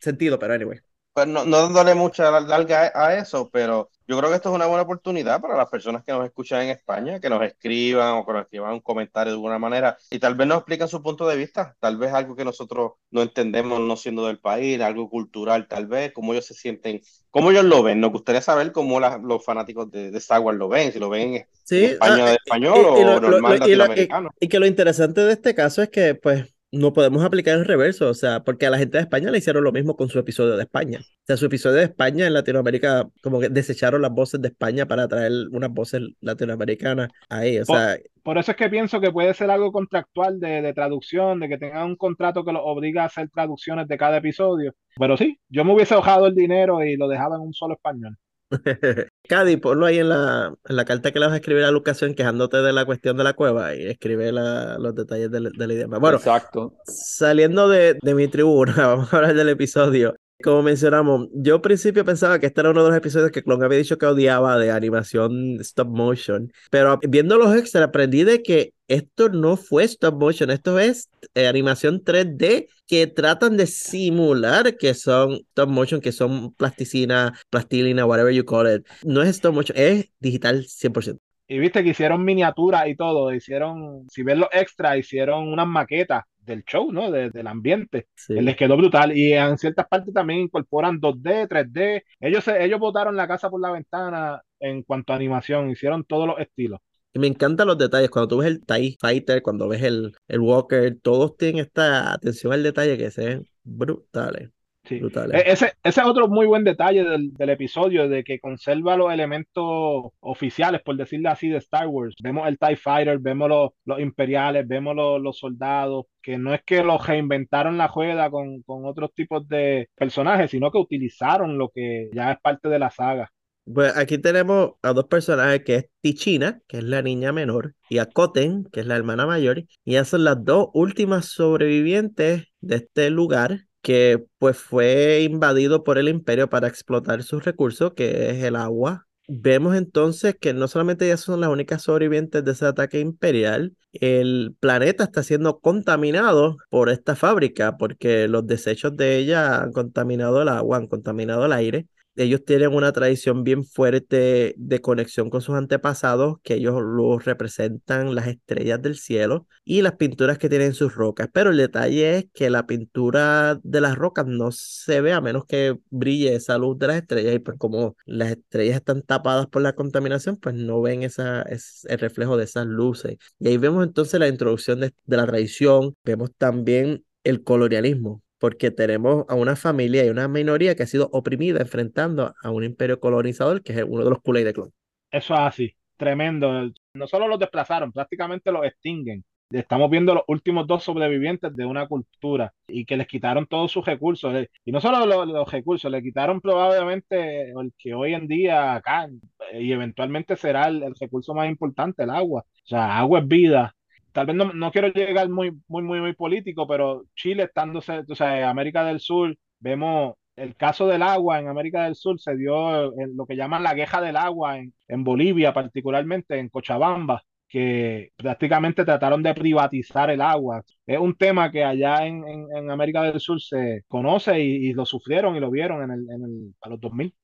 sentido, pero anyway. Pues no, no dándole mucha larga a eso, pero yo creo que esto es una buena oportunidad para las personas que nos escuchan en España, que nos escriban o que nos escriban un comentario de alguna manera y tal vez nos expliquen su punto de vista, tal vez algo que nosotros no entendemos no siendo del país, algo cultural tal vez, cómo ellos se sienten, cómo ellos lo ven. Nos gustaría saber cómo la, los fanáticos de, de, Star Wars lo ven, si lo ven en sí, España ah, de español y, y, o lo, normal lo, y, latinoamericano. y que lo interesante de este caso es que, pues, no podemos aplicar el reverso, o sea, porque a la gente de España le hicieron lo mismo con su episodio de España. O sea, su episodio de España en Latinoamérica, como que desecharon las voces de España para traer unas voces latinoamericanas ahí, o sea. Por, por eso es que pienso que puede ser algo contractual de, de, traducción, de que tengan un contrato que los obliga a hacer traducciones de cada episodio. Pero sí, yo me hubiese ahorrado el dinero y lo dejaba en un solo español. Cady, ponlo ahí en la, en la carta que le vas a escribir a Lucación quejándote de la cuestión de la cueva y escribe la, los detalles del, del, idioma. Bueno, Exacto. saliendo de, de mi tribuna, vamos a hablar del episodio. Como mencionamos, yo al principio pensaba que este era uno de los episodios que Clon había dicho que odiaba de animación stop motion, pero viendo los extras aprendí de que esto no fue stop motion, esto es eh, animación 3D que tratan de simular que son stop motion, que son plasticina, plastilina, whatever you call it. No es stop motion, es digital 100%. Y viste que hicieron miniaturas y todo, hicieron, si ves los extras, hicieron unas maquetas del show, ¿no? De, del ambiente. Sí. Les quedó brutal. Y en ciertas partes también incorporan 2D, 3D. Ellos, ellos botaron la casa por la ventana en cuanto a animación, hicieron todos los estilos. Y me encantan los detalles. Cuando tú ves el TIE Fighter, cuando ves el, el Walker, todos tienen esta atención al detalle que se ven brutales. Sí. Brutales. Ese, ese es otro muy buen detalle del, del, episodio, de que conserva los elementos oficiales, por decirlo así, de Star Wars. Vemos el TIE Fighter, vemos los, los imperiales, vemos los, los, soldados, que no es que los reinventaron la juega con, con otros tipos de personajes, sino que utilizaron lo que ya es parte de la saga. Pues aquí tenemos a dos personajes que es Tichina, que es la niña menor, y a Koten, que es la hermana mayor, y esas son las dos últimas sobrevivientes de este lugar que pues fue invadido por el imperio para explotar sus recursos, que es el agua. Vemos entonces que no solamente ellas son las únicas sobrevivientes de ese ataque imperial, el planeta está siendo contaminado por esta fábrica porque los desechos de ella han contaminado el agua, han contaminado el aire ellos tienen una tradición bien fuerte de conexión con sus antepasados, que ellos los representan las estrellas del cielo y las pinturas que tienen sus rocas. Pero el detalle es que la pintura de las rocas no se ve a menos que brille esa luz de las estrellas. Y pues como las estrellas están tapadas por la contaminación, pues no ven esa, es, el reflejo de esas luces. Y ahí vemos entonces la introducción de, de la tradición, vemos también el colonialismo, porque tenemos a una familia y una minoría que ha sido oprimida enfrentando a un imperio colonizador que es uno de los Kool-Aid de Clon. Eso es así, tremendo. No solo los desplazaron, prácticamente los extinguen. Estamos viendo los últimos dos sobrevivientes de una cultura y que les quitaron todos sus recursos. Y no solo los, recursos, le quitaron probablemente el que hoy en día acá y eventualmente será el, el recurso más importante, el agua. O sea, agua es vida tal vez no, no, quiero llegar muy, muy, muy, muy político, pero Chile estándose, o sea, América del Sur, vemos el caso del agua en América del Sur se dio lo que llaman la queja del agua en, en Bolivia, particularmente en Cochabamba, que prácticamente trataron de privatizar el agua. Es un tema que allá en, en, América del Sur se conoce y, lo sufrieron y lo vieron en el, el, a los 2000.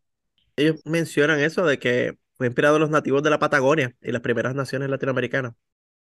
ellos mencionan eso de que fue inspirado los nativos de la Patagonia y las primeras naciones latinoamericanas.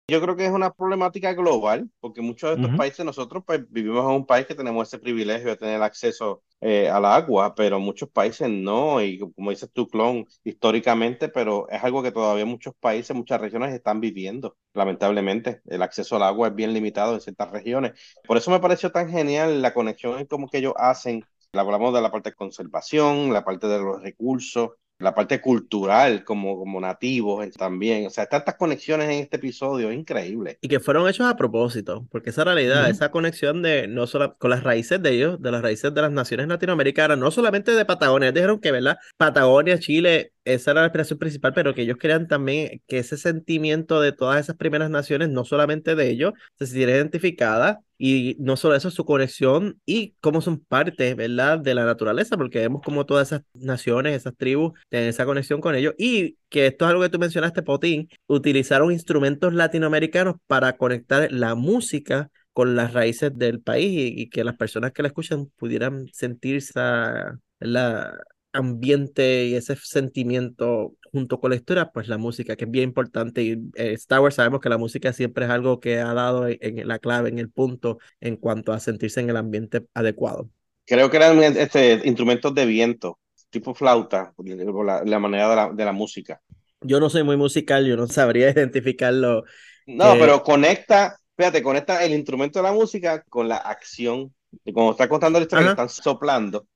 Yo creo que es una problemática global, porque muchos de estos Ujú. países, nosotros pues vivimos en un país que tenemos ese privilegio de tener acceso eh, al agua, pero muchos países no, y como dices tú, Clon, históricamente, pero es algo que todavía muchos países, muchas regiones están viviendo, lamentablemente. El acceso al agua es bien limitado en ciertas regiones. Por eso me pareció tan genial la conexión en cómo que ellos hacen. Hablamos de la parte de conservación, la parte de los recursos, la parte cultural como, como nativos también. O sea, tantas conexiones en este episodio, es increíble. Y que fueron hechos a propósito, porque esa realidad, esa conexión de no solo con las raíces de ellos, de las raíces de las naciones latinoamericanas, no solamente de Patagonia, dijeron que, ¿verdad? Patagonia, Chile, esa era la inspiración principal, pero que ellos querían también que ese sentimiento de todas esas primeras naciones, no solamente de ellos, se sintiera identificada y no solo eso, su conexión y cómo son parte, ¿verdad? De la naturaleza, porque vemos como todas esas naciones, esas tribus, tienen esa conexión con ellos y que esto es algo que tú mencionaste, Potín, utilizaron instrumentos latinoamericanos para conectar la música con las raíces del país y, y que las personas que la escuchan pudieran sentir esa, la ambiente y ese sentimiento junto con la historia, pues la música, que es bien importante. Y eh, Star Wars sabemos que la música siempre es algo que ha dado en, en la clave, en el punto, en cuanto a sentirse en el ambiente adecuado. Creo que eran este, instrumentos de viento, tipo flauta, la, la manera de la, de la música. Yo no soy muy musical, yo no sabría identificarlo. No, que- pero conecta, fíjate, conecta el instrumento de la música con la acción. Y como está contando la historia, están soplando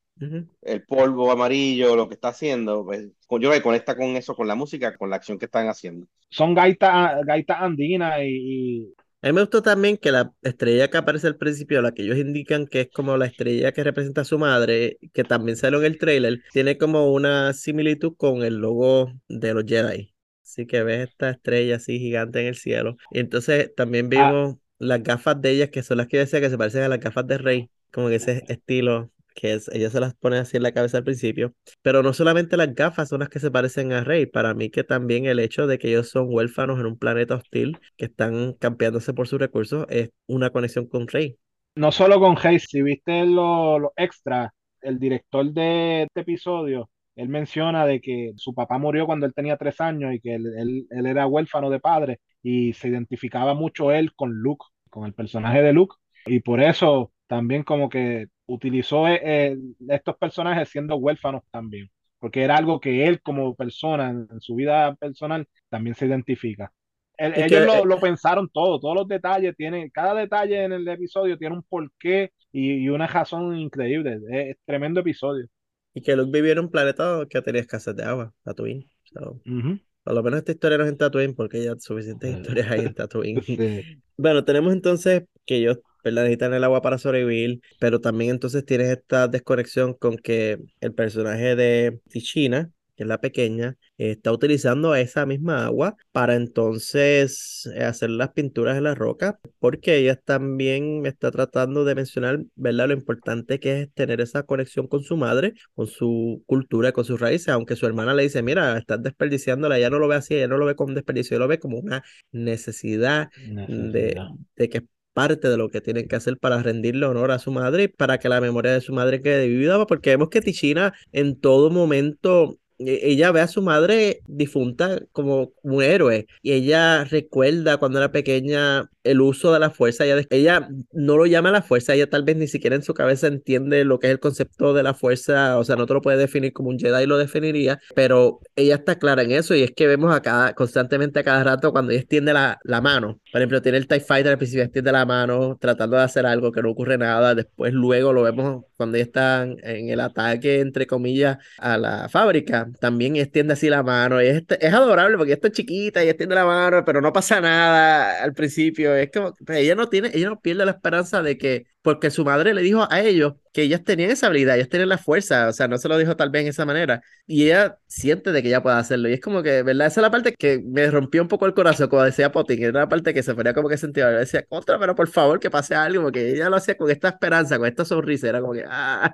El polvo amarillo, lo que está haciendo, pues, yo creo que conecta con eso, con la música, con la acción que están haciendo. Son gaitas gaitas andinas y, y- A mí me gustó también que la estrella que aparece al principio, la que ellos indican que es como la estrella que representa a su madre, que también salió en el trailer, tiene como una similitud con el logo de los Jedi. Así que ves esta estrella así gigante en el cielo. Y entonces también Ah. vimos las gafas de ellas, que son las que yo decía que se parecen a las gafas de Rey, como que ese estilo que ella se las pone así en la cabeza al principio. Pero no solamente las gafas son las que se parecen a Rey, para mí que también el hecho de que ellos son huérfanos en un planeta hostil, que están campeándose por sus recursos, es una conexión con Rey. no solo con Hayes, si viste los extras, el director de este episodio, él menciona de que su papá murió cuando él tenía tres años y que él, él- él era huérfano de padre y se identificaba mucho él con Luke, con el personaje de Luke, y por eso también como que utilizó eh, eh, estos personajes siendo huérfanos también, porque era algo que él como persona en, su vida personal también se identifica. El- ellos que- lo, lo pensaron todo, todos los detalles tienen, cada detalle en el episodio tiene un porqué y, y una razón increíble. Es, es tremendo episodio. Y que Luke vivía en un planeta que tenía escasez de agua, Tatooine. So, Ujú. por lo menos esta historia no es en Tatooine, porque ya suficientes historias hay en Tatooine. Sí. Bueno, tenemos entonces que ellos ¿verdad? necesitan el agua para sobrevivir, pero también entonces tienes esta desconexión con que el personaje de Tichina, que es la pequeña, está utilizando esa misma agua para entonces eh, hacer las pinturas en la roca, porque ella también está tratando de mencionar, ¿verdad? Lo importante que es tener esa conexión con su madre, con su cultura, con sus raíces, aunque su hermana le dice, mira, estás desperdiciándola, ella no lo ve así, ella no lo ve como un desperdicio, ella lo ve como una necesidad de, de que es parte de lo que tienen que hacer para rendirle honor a su madre para que la memoria de su madre quede vivida, porque vemos que Tichina en todo momento, e- ella ve a su madre difunta como un héroe y ella recuerda cuando era pequeña el uso de la fuerza, ella, ella no lo llama la fuerza, ella tal vez ni siquiera en su cabeza entiende lo que es el concepto de la fuerza, o sea, no te lo puede definir como un Jedi lo definiría, pero ella está clara en eso y es que vemos a cada, constantemente a cada rato cuando ella extiende la, la mano, por ejemplo, tiene el TIE Fighter al principio extiende la mano tratando de hacer algo que no ocurre nada, después luego lo vemos cuando ella está en el ataque, entre comillas, a la fábrica, también extiende así la mano, es, es adorable porque está chiquita y extiende la mano, pero no pasa nada al principio, es como, ella no tiene, ella no pierde la esperanza de que, porque su madre le dijo a ellos que ellas tenían esa habilidad, ellas tenían la fuerza, o sea, no se lo dijo tal vez en esa manera, y ella siente de que ella puede hacerlo, y es como que, ¿verdad? Esa es la parte que me rompió un poco el corazón, como decía Potin, era la parte que se ponía como que sentía, decía, contra, pero por favor que pase algo, porque ella lo hacía con esta esperanza, con esta sonrisa, era como que, ah,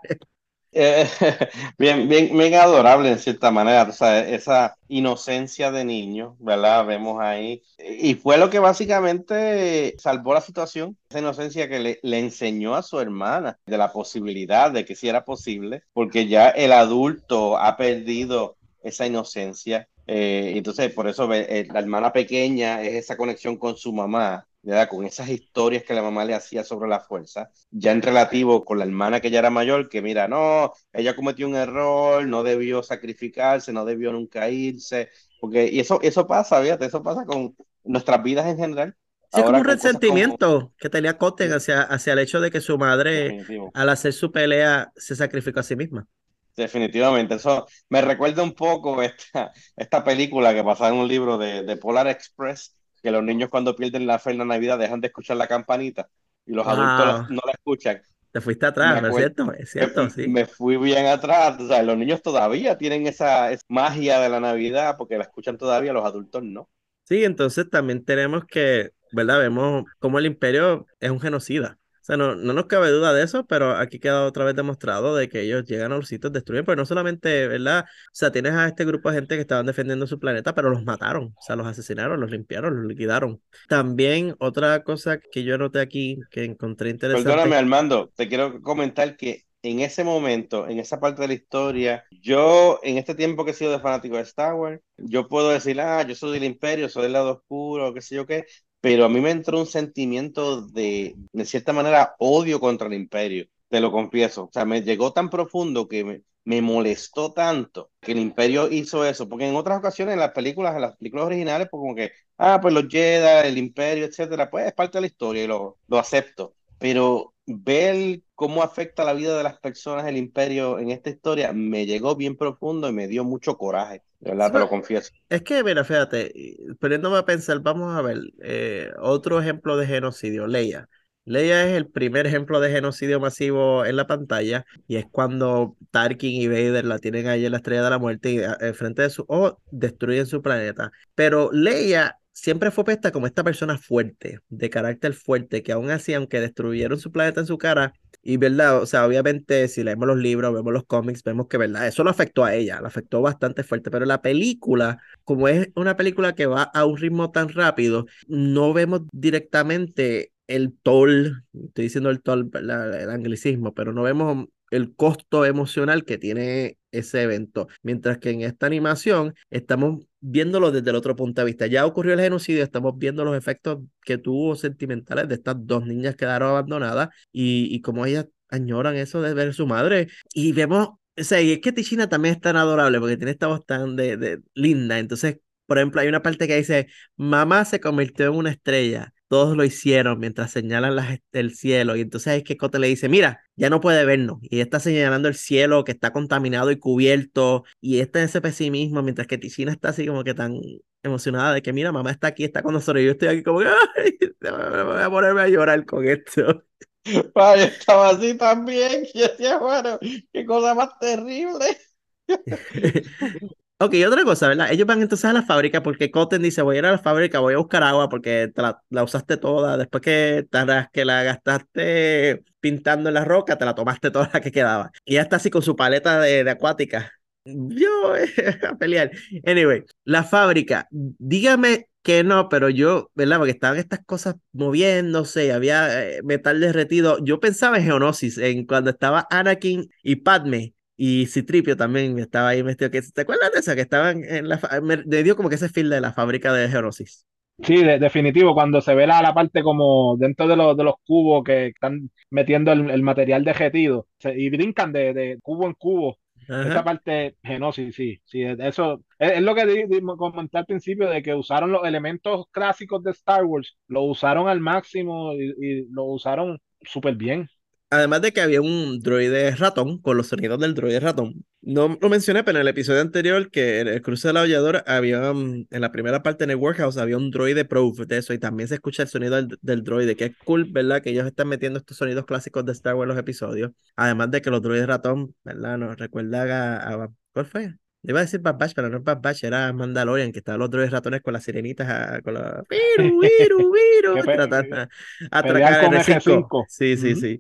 Eh, bien, bien, bien adorable en cierta manera, o sea, esa inocencia de niño, ¿verdad? Vemos ahí. Y fue lo que básicamente salvó la situación, esa inocencia que le, le enseñó a su hermana de la posibilidad de que sí era posible, porque ya el adulto ha perdido esa inocencia. Eh, entonces, por eso eh, la hermana pequeña es esa conexión con su mamá, ¿verdad? con esas historias que la mamá le hacía sobre la fuerza, ya en relativo con la hermana que ya era mayor, que mira, no, ella cometió un error, no debió sacrificarse, no debió nunca irse, porque y eso, eso pasa, fíjate, eso pasa con nuestras vidas en general. Sí, como un resentimiento que tenía Cotten hacia, hacia el hecho de que su madre, al hacer su pelea, se sacrificó a sí misma. Definitivamente, eso me recuerda un poco esta, esta película que pasaba en un libro de, de Polar Express, que los niños cuando pierden la fe en la Navidad dejan de escuchar la campanita y los adultos no la escuchan. Te fuiste atrás, ¿no es cierto? Es cierto, me, sí. Me fui bien atrás. O sea, los niños todavía tienen esa, esa, magia de la Navidad porque la escuchan todavía, los adultos no. Sí, entonces también tenemos que, ¿verdad? Vemos cómo el imperio es un genocida sea, no, no nos cabe duda de eso, pero aquí queda otra vez demostrado de que ellos llegan a los sitios, destruyen, pero no solamente, ¿verdad? O sea, tienes a este grupo de gente que estaban defendiendo su planeta, pero los mataron, o sea, los asesinaron, los limpiaron, los liquidaron. También otra cosa que yo noté aquí, que encontré interesante. Perdóname, Armando, te quiero comentar que en ese momento, en esa parte de la historia, yo, en este tiempo que he sido de fanático de Star Wars, yo puedo decir, ah, yo soy del Imperio, soy del lado oscuro, qué sé yo qué, pero a mí me entró un sentimiento de, de cierta manera, odio contra el imperio, te lo confieso. O sea, me llegó tan profundo que me, me molestó tanto que el imperio hizo eso, porque en otras ocasiones en las películas, en las películas originales, pues como que, ah, pues los Jedi, el imperio, etcétera, pues es parte de la historia y lo, lo acepto. Pero ver cómo afecta la vida de las personas el imperio en esta historia me llegó bien profundo y me dio mucho coraje, de verdad, te lo confieso. Es que, mira, fíjate, poniéndome a pensar, vamos a ver, eh, otro ejemplo de genocidio, Leia. Leia es el primer ejemplo de genocidio masivo en la pantalla y es cuando Tarkin y Vader la tienen ahí en la Estrella de la Muerte y eh, frente de su o destruyen su planeta. Pero Leia siempre fue puesta como esta persona fuerte, de carácter fuerte, que aún así, aunque destruyeron su planeta en su cara, y verdad, o sea, obviamente si leemos los libros, vemos los cómics, vemos que verdad, eso lo afectó a ella, lo afectó bastante fuerte, pero la película, como es una película que va a un ritmo tan rápido, no vemos directamente el toll, estoy diciendo el toll, el anglicismo, pero no vemos el costo emocional que tiene ese evento. Mientras que en esta animación estamos viéndolo desde el otro punto de vista. Ya ocurrió el genocidio, estamos viendo los efectos que tuvo sentimentales de estas dos niñas que quedaron abandonadas y, y cómo ellas añoran eso de ver su madre. Y vemos, o sea, y es que Tichina también es tan adorable porque tiene esta voz tan de, de linda. Entonces, por ejemplo, hay una parte que dice, mamá se convirtió en una estrella todos lo hicieron mientras señalan las, el cielo. Y entonces es que Cote le dice, mira, ya no puede vernos. Y está señalando el cielo que está contaminado y cubierto. Y está en ese pesimismo, mientras que Tichina está así como que tan emocionada de que, mira, mamá está aquí, está con nosotros. Y yo estoy aquí como, ay, me voy a ponerme a llorar con esto. Ay, estaba así también. Y decía, bueno, qué cosa más terrible. Ok, otra cosa, ¿verdad? Ellos van entonces a la fábrica porque Cotton dice, voy a ir a la fábrica, voy a buscar agua porque la, usaste toda, después que, que la gastaste pintando en la roca, te la tomaste toda la que quedaba. Y ya está así con su paleta de, acuática. Yo a pelear. Anyway, la fábrica, dígame que no, pero yo, ¿verdad? Porque estaban estas cosas moviéndose, había eh, metal derretido. Yo pensaba en Geonosis, en cuando estaba Anakin y Padme y Citripio también estaba ahí metido. ¿Te acuerdas de eso? Que estaban en la. Me, dio como que ese feel de la fábrica de Geonosis. Sí, definitivo, cuando se ve la, la parte como dentro de los, de los cubos que están metiendo el, material derretido y brincan de, de, cubo en cubo. Esa parte, genosis, sí, sí, eso es, lo que di, comenté al principio de que usaron los elementos clásicos de Star Wars, lo usaron al máximo y, y lo usaron súper bien. Además de que había un droide ratón con los sonidos del droide ratón. No lo mencioné, pero en el episodio anterior, que en el cruce de la aulladora, había mm, en la primera parte en el warehouse, había un droide proof de eso y también se escucha el sonido del, droide, que es cool, ¿verdad? Que ellos están metiendo estos sonidos clásicos de Star Wars en los episodios. Además de que los droides ratón, ¿verdad? Nos recuerda a, ¿Cuál fue? Iba a decir Bad Batch, pero no Bad Batch, era Mandalorian, que estaban los droides ratones con las sirenitas, ah, con la... ¡Viru, viru, viru! a, atracar en el 5. Sí, sí, sí.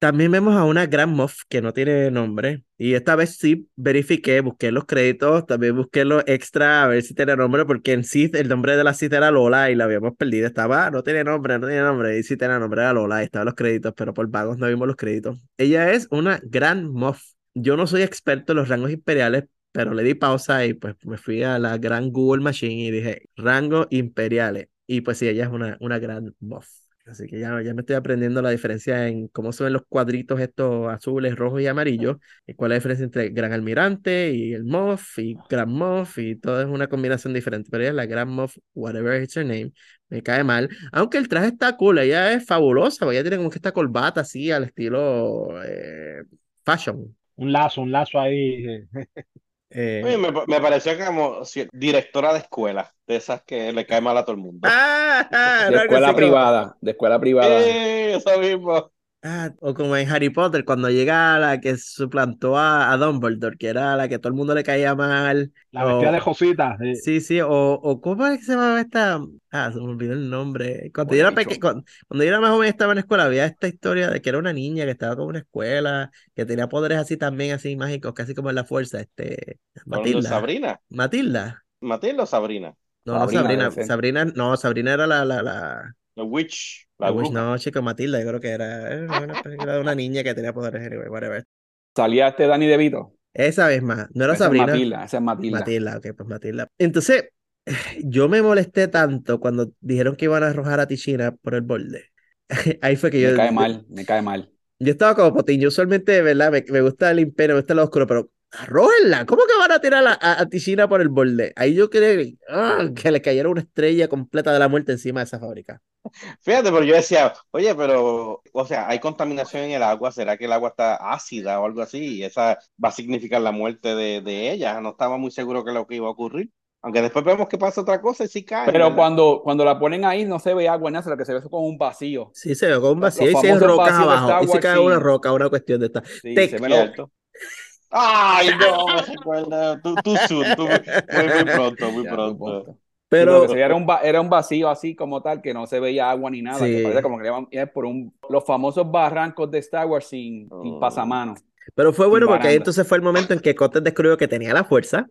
También vemos a una Grand Moff que no tiene nombre. Y esta vez sí verifiqué, busqué los créditos, también busqué los extra a ver si tiene nombre, porque en Sith el nombre de la Sith era Lola y la habíamos perdido. Estaba, "Ah, no tiene nombre, no tiene nombre. Y sí tenía nombre, era Lola, y estaban los créditos, pero por vagos no vimos los créditos. Ella es una Grand Moff. Yo no soy experto en los rangos imperiales, pero le di pausa y pues me fui a la gran Google Machine y dije, rangos imperiales. Y pues sí, ella es una, una Grand Moff. Así que ya, ya me estoy aprendiendo la diferencia en cómo se ven los cuadritos estos azules, rojos y amarillos, y cuál es la diferencia entre Gran Almirante y el Moff y Grand Moff, y todo es una combinación diferente. Pero ella es la Grand Moff, whatever is her name, me cae mal. Aunque el traje está cool, ella es fabulosa, ella tiene como que esta corbata así al estilo eh, fashion. Un lazo, un lazo ahí. eh, Oye, me, me pareció como si- directora de escuela, de esas que le cae mal a todo el mundo. ah, ah, De escuela así como- privada, de escuela privada. Eso mismo. Ah, o como en Harry Potter, cuando llega la que suplantó a, a Dumbledore, que era la que todo el mundo le caía mal. La o- vestida de Josita. eh, Sí, sí, o, o ¿cómo es que se llamaba esta? Ah, se me olvidó el nombre. Cuando yo era peque- cuando, cuando yo era más joven estaba en la escuela, había esta historia de que era una niña que estaba con una escuela, que tenía poderes así también, así mágicos, casi como en la fuerza, este, Matilda. Sabrina. Matilda. Matilda o Sabrina. No, no, Sabrina Sabrina. Sabrina, no, Sabrina era la, la, la, The Witch. La Witch, no, chico, Matilda, yo creo que era, era una película de una niña que tenía poderes, anyway, whatever. Salía este Danny DeVito. Esa vez más, no era Esa es Sabrina. Matilda, esa es Matilda. Matilda, ok, pues Matilda. Entonces, yo me molesté tanto cuando dijeron que iban a arrojar a Tichina por el borde. Ahí fue que Me yo, cae mal, me cae mal. yo estaba como potín. Yo usualmente, ¿verdad? Me, me gusta el imperio, me gusta el oscuro, pero arrójenla. ¿Cómo que van a tirar a, a, a Tichina por el borde? Ahí yo creí ah, que le cayera una estrella completa de la muerte encima de esa fábrica. Fíjate, pero yo decía, oye, pero, o sea, hay contaminación en el agua, ¿será que el agua está ácida o algo así? Y esa va a significar la muerte de, de ella. No estaba muy seguro que lo que iba a ocurrir. Aunque después vemos que pasa otra cosa y sí cae. Pero ¿verdad? cuando, cuando la ponen ahí no se ve agua, nada, lo que se ve es como un vacío. Sí, se ve como un Los vacío y si hay famosos rocas abajo. Y si Wars, cae sí. una roca, una cuestión de esta. Sí, Te- se Cierto. Ay, no, me recuerda. Tú, tú, soon, tú, muy, muy pronto, muy pronto. Pero, era un, va- era un vacío así como tal, que no se veía agua ni nada, Sí. que parece como que le iban a ir por un, los famosos barrancos de Star Wars sin, sin Oh. pasamanos. pero fue bueno porque ahí entonces fue el momento en que Cotter descubrió que tenía la fuerza.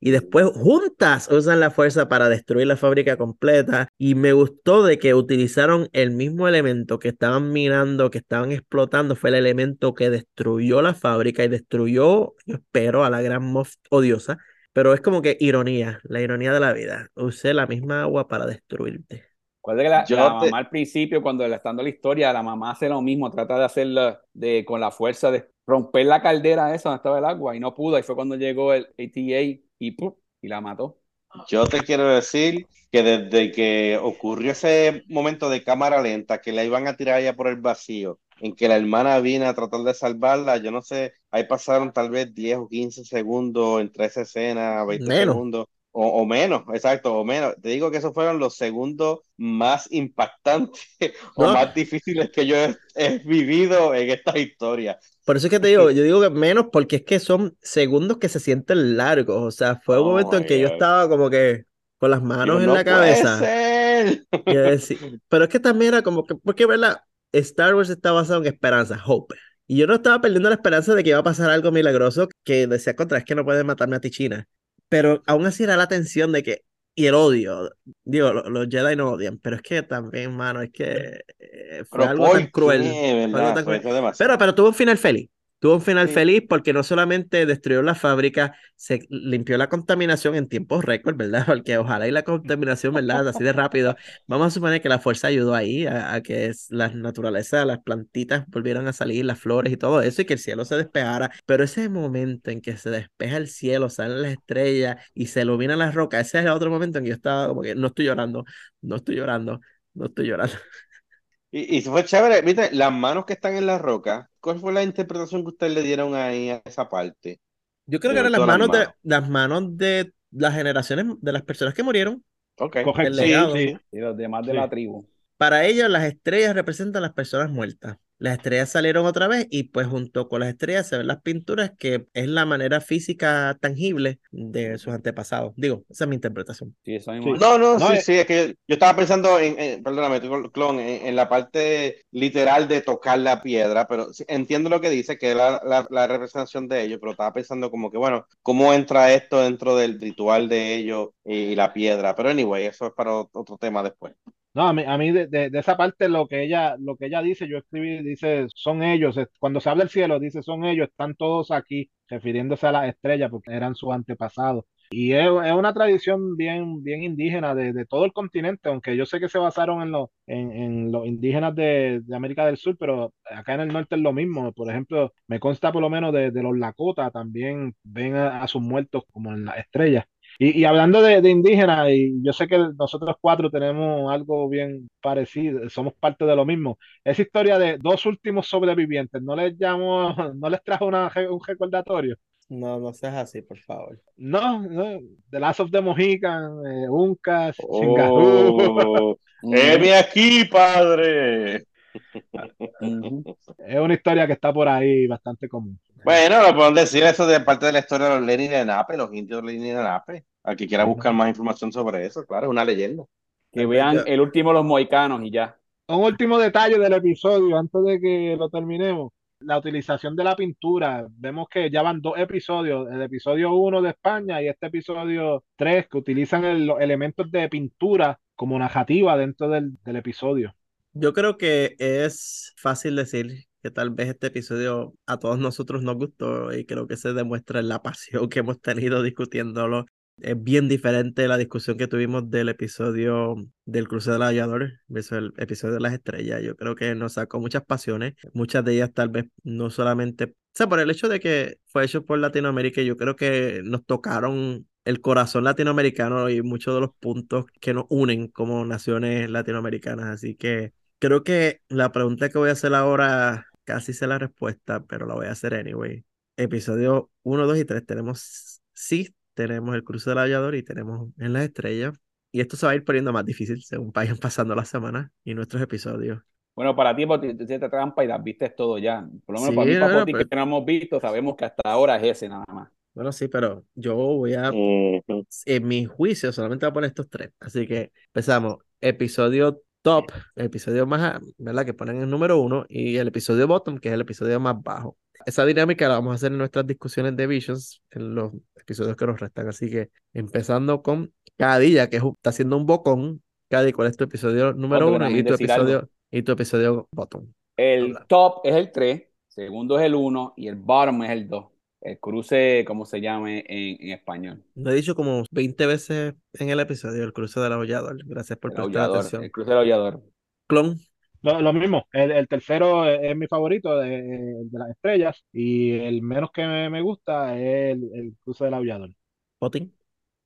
Y después juntas usan la fuerza para destruir la fábrica completa. Y me gustó de que utilizaron el mismo elemento que estaban minando, que estaban explotando, fue el elemento que destruyó la fábrica y destruyó, yo espero, a la gran Moff odiosa, pero es como que ironía, la ironía de la vida, usé la misma agua para destruirte. Recuerda que la, Yo la te- mamá al principio, cuando le está dando la historia, la mamá hace lo mismo, trata de hacerla de, con la fuerza de romper la caldera esa donde estaba el agua y no pudo. Y fue cuando llegó el ATA y, ¡pum! y la mató. Yo te quiero decir que desde que ocurrió ese momento de cámara lenta, que la iban a tirar allá por el vacío, en que la hermana vino a tratar de salvarla, yo no sé, ahí pasaron tal vez 10 o 15 segundos entre esa escena, 20 Menos. segundos, o, o menos, exacto, o menos. Te digo que esos fueron los segundos más impactantes o No. más difíciles que yo he, he vivido en esta historia. Por eso es que te digo, yo digo que menos porque es que son segundos que se sienten largos, o sea, fue un Oh momento en que yo God. estaba como que con las manos Digo, en no la puede cabeza. ser. Yo decía- pero es que también era como que, porque verdad, Star Wars está basado en esperanza, hope. Y yo no estaba perdiendo la esperanza de que iba a pasar algo milagroso que decía contra, es que no pueden matarme a Tichina. Pero aún así era la tensión de que, y el odio, digo, lo- los Jedi no odian, pero es que también, mano, es que eh, fue algo ¿por tan cruel. qué, fue algo verdad? tan cruel. fue demasiado. Pero, pero tuvo un final feliz. Tuvo un final Sí. feliz porque no solamente destruyó la fábrica, se limpió la contaminación en tiempos récord, ¿verdad? Porque ojalá y la contaminación, ¿verdad? Así de rápido. Vamos a suponer que la fuerza ayudó ahí a, a que la naturaleza, las plantitas volvieran a salir, las flores y todo eso, y que el cielo se despejara. Pero ese momento en que se despeja el cielo, salen las estrellas y se iluminan las rocas, ese es el otro momento en que yo estaba como que no estoy llorando, no estoy llorando, no estoy llorando. Y, y fue chévere, viste, las manos que están en la roca, ¿cuál fue la interpretación que ustedes le dieron ahí a esa parte? Yo creo De que eran las manos de las manos de las generaciones de las personas que murieron. Ok, Correcto. El legado. sí, sí. Y los demás de la tribu. Para ellos las estrellas representan las personas muertas. Las estrellas salieron otra vez y pues junto con las estrellas se ven las pinturas que es la manera física tangible de sus antepasados. Digo, esa es mi interpretación. Sí, eso Sí. No, no, No, sí, eh. sí, es que yo estaba pensando en, en- perdóname, clon, en, en la parte literal de tocar la piedra, pero entiendo lo que dice, que es la, la, la representación de ellos, pero estaba pensando como que, bueno, ¿cómo entra esto dentro del ritual de ellos y, la piedra? Pero anyway, eso es para ot- otro tema después. No, a mí, a mí de, de- esa parte lo que ella, lo que ella dice, yo escribí, dice, son ellos. Cuando se habla del cielo, dice, son ellos, están todos aquí, refiriéndose a las estrellas, porque eran sus antepasados. Y es, es una tradición bien, bien indígena de, de todo el continente, aunque yo sé que se basaron en, los en los indígenas de, de América del Sur, pero acá en el norte es lo mismo. Por ejemplo, me consta por lo menos de, de los Lakota, también ven a, a sus muertos como en las estrellas. Y, y hablando de, de indígenas, y yo sé que nosotros cuatro tenemos algo bien parecido, somos parte de lo mismo. Esa historia de dos últimos sobrevivientes, ¿no les llamo, no les trajo una, un recordatorio? No, no seas así, por favor. No, no, The Last of the Mohican, eh, Uncas, Chingarú. Oh, ¡Heme aquí, padre! Es una historia que está por ahí bastante común. Bueno, lo podemos decir eso de parte de la historia de los Lenin de Nape, los indios Lenin de Nape. Al que quiera buscar más información sobre eso, claro, es una leyenda. Que vean el último de los mohicanos y ya. Un último detalle del episodio, antes de que lo terminemos. La utilización de la pintura. Vemos que ya van dos episodios. El episodio 1 de España y este episodio 3 que utilizan el- los elementos de pintura como narrativa dentro del, del episodio. Yo creo que es fácil decir que tal vez este episodio a todos nosotros nos gustó y creo que se demuestra en la pasión que hemos tenido discutiéndolo. Es bien diferente la discusión que tuvimos del episodio del Cruce del Aviador, versus el episodio de las estrellas. Yo creo que nos sacó muchas pasiones, muchas de ellas tal vez no solamente, o sea, por el hecho de que fue hecho por Latinoamérica, yo creo que nos tocaron el corazón latinoamericano y muchos de los puntos que nos unen como naciones latinoamericanas. Así que creo que la pregunta que voy a hacer ahora casi sé la respuesta, pero la voy a hacer anyway. Episodio 1, 2 y 3 tenemos sí, tenemos el cruce del aviador y tenemos en las estrellas. Y esto se va a ir poniendo más difícil según vayan pasando las semanas y nuestros episodios. Bueno, para ti, porque tú hiciste trampa y las viste todo ya. Por lo menos Sí, para mí, para no, ti, pero- que no hemos visto, sabemos que hasta ahora es ese nada más. Bueno, sí, pero yo voy a, Ujú. en mi juicio, solamente voy a poner estos tres. Así que empezamos. Episodio top, el episodio más, ¿verdad? Que ponen el número uno y el episodio bottom, que es el episodio más bajo. Esa dinámica la vamos a hacer en nuestras discusiones de Visions, en los episodios que nos restan. Así que empezando con Cadilla, que está haciendo un bocón. Cadi, ¿cuál es tu episodio número uno y tu algo. episodio, y tu episodio bottom? El Habla. top es el 3, segundo es el 1 y el bottom es el 2. El cruce, como se llame en, en español. Lo he dicho como 20 veces en el episodio, el cruce del aullador. Gracias por El prestar aullador, atención. el cruce del aullador. Clon, Lo, lo mismo, el, el tercero es, mi favorito de, de las estrellas y el menos que me, me gusta es el, el cruce del aullador. Potting.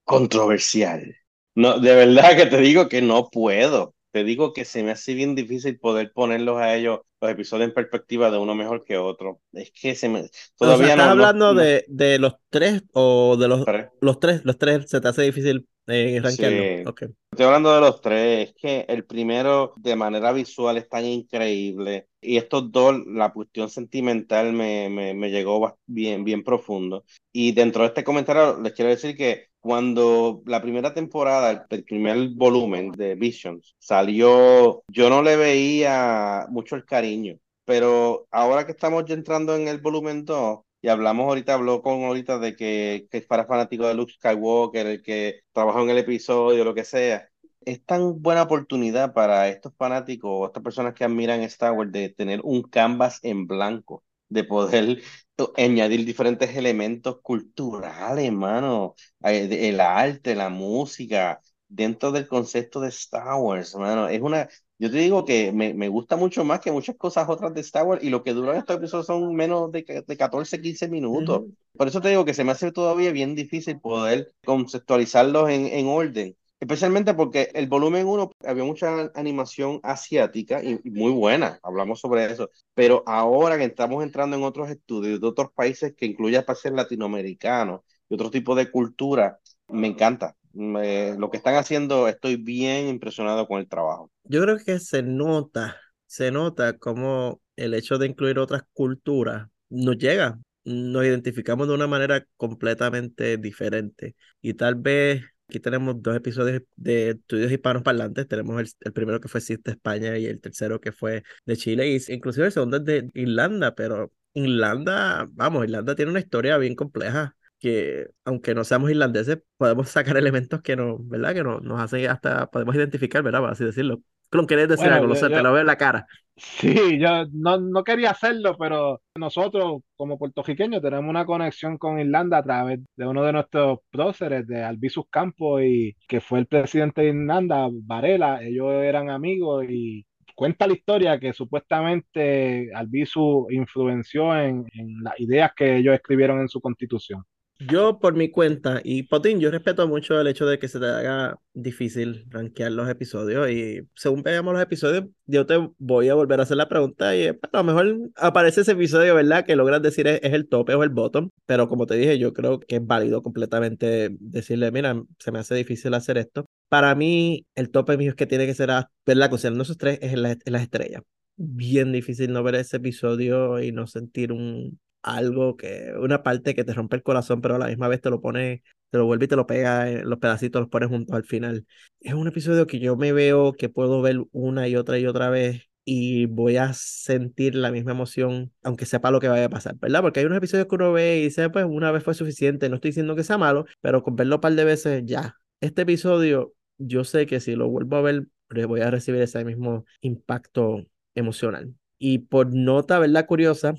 Controversial. No, de verdad que te digo que no puedo. Te digo que se me hace bien difícil poder ponerlos a ellos, los episodios en perspectiva de uno mejor que otro. Es que se me... O sea, Todavía ¿estás no, hablando no- de, de los tres o de los, Tres. los tres? Los tres se te hace difícil eh, rankearlo. Sí. Ok. Estoy hablando de los tres, es que el primero de manera visual es tan increíble y estos dos, la cuestión sentimental me, me, llegó bien, bien profundo. Y dentro de este comentario les quiero decir que cuando la primera temporada, el primer volumen de Visions salió, yo no le veía mucho el cariño, pero ahora que estamos ya entrando en el volumen 2, y hablamos ahorita, habló con ahorita de que, que para fanáticos de Luke Skywalker, el que trabajó en el episodio, lo que sea. Es tan buena oportunidad para estos fanáticos o estas personas que admiran Star Wars de tener un canvas en blanco, de poder añadir diferentes elementos culturales, hermano, el arte, la música, dentro del concepto de Star Wars, hermano. Es una, yo te digo que me, me gusta mucho más que muchas cosas otras de Star Wars y lo que duran estos episodios son menos de, de 14, 15 minutos. Ujú. Por eso te digo que se me hace todavía bien difícil poder conceptualizarlos en, en orden. Especialmente porque el volumen 1 había mucha animación asiática y, y muy buena, hablamos sobre eso. Pero ahora que estamos entrando en otros estudios de otros países que incluye países latinoamericanos y otro tipo de cultura, me encanta. Me- lo que están haciendo, estoy bien impresionado con el trabajo. Yo creo que se nota se nota como el hecho de incluir otras culturas nos llega, nos identificamos de una manera completamente diferente. Y tal vez aquí tenemos dos episodios de estudios hispanos parlantes. Tenemos el, el primero que fue de España y el tercero que fue de Chile. Y inclusive el segundo es de Irlanda, pero Irlanda, vamos, Irlanda tiene una historia bien compleja que aunque no seamos irlandeses, podemos sacar elementos que nos, ¿verdad? Que no, nos hacen hasta, podemos identificar, ¿verdad? Por así decirlo. Clon, ¿querés decir algo? Lo sé, te lo veo en la cara. Sí, yo no, no quería hacerlo, pero nosotros como puertorriqueños tenemos una conexión con Irlanda a través de uno de nuestros próceres, de Albizus Campos, y que fue el presidente de Irlanda, Varela. Ellos eran amigos y cuenta la historia que supuestamente Albizu influenció en, en las ideas que ellos escribieron en su constitución. Yo por mi cuenta, y Potín, yo respeto mucho el hecho de que se te haga difícil rankear los episodios y según veamos los episodios, yo te voy a volver a hacer la pregunta y pues, a lo mejor aparece ese episodio, ¿verdad? Que logras decir es, el tope o el bottom, pero como te dije, yo creo que es válido completamente decirle, mira, se me hace difícil hacer esto. Para mí, el tope mío es que tiene que ser, ¿verdad? Considerando esos tres, es en las estrellas. Bien difícil no ver ese episodio y no sentir un, algo que, una parte que te rompe el corazón, pero a la misma vez te lo pone, te lo vuelve y te lo pega, eh, los pedacitos los pones juntos al final. Es un episodio que yo me veo que puedo ver una y otra y otra vez y voy a sentir la misma emoción, aunque sepa lo que vaya a pasar, ¿verdad? Porque hay unos episodios que uno ve y dice, pues una vez fue suficiente, no estoy diciendo que sea malo, pero con verlo un par de veces ya. Este episodio, yo sé que si lo vuelvo a ver, voy a recibir ese mismo impacto emocional. Y por nota, ¿verdad? Curiosa,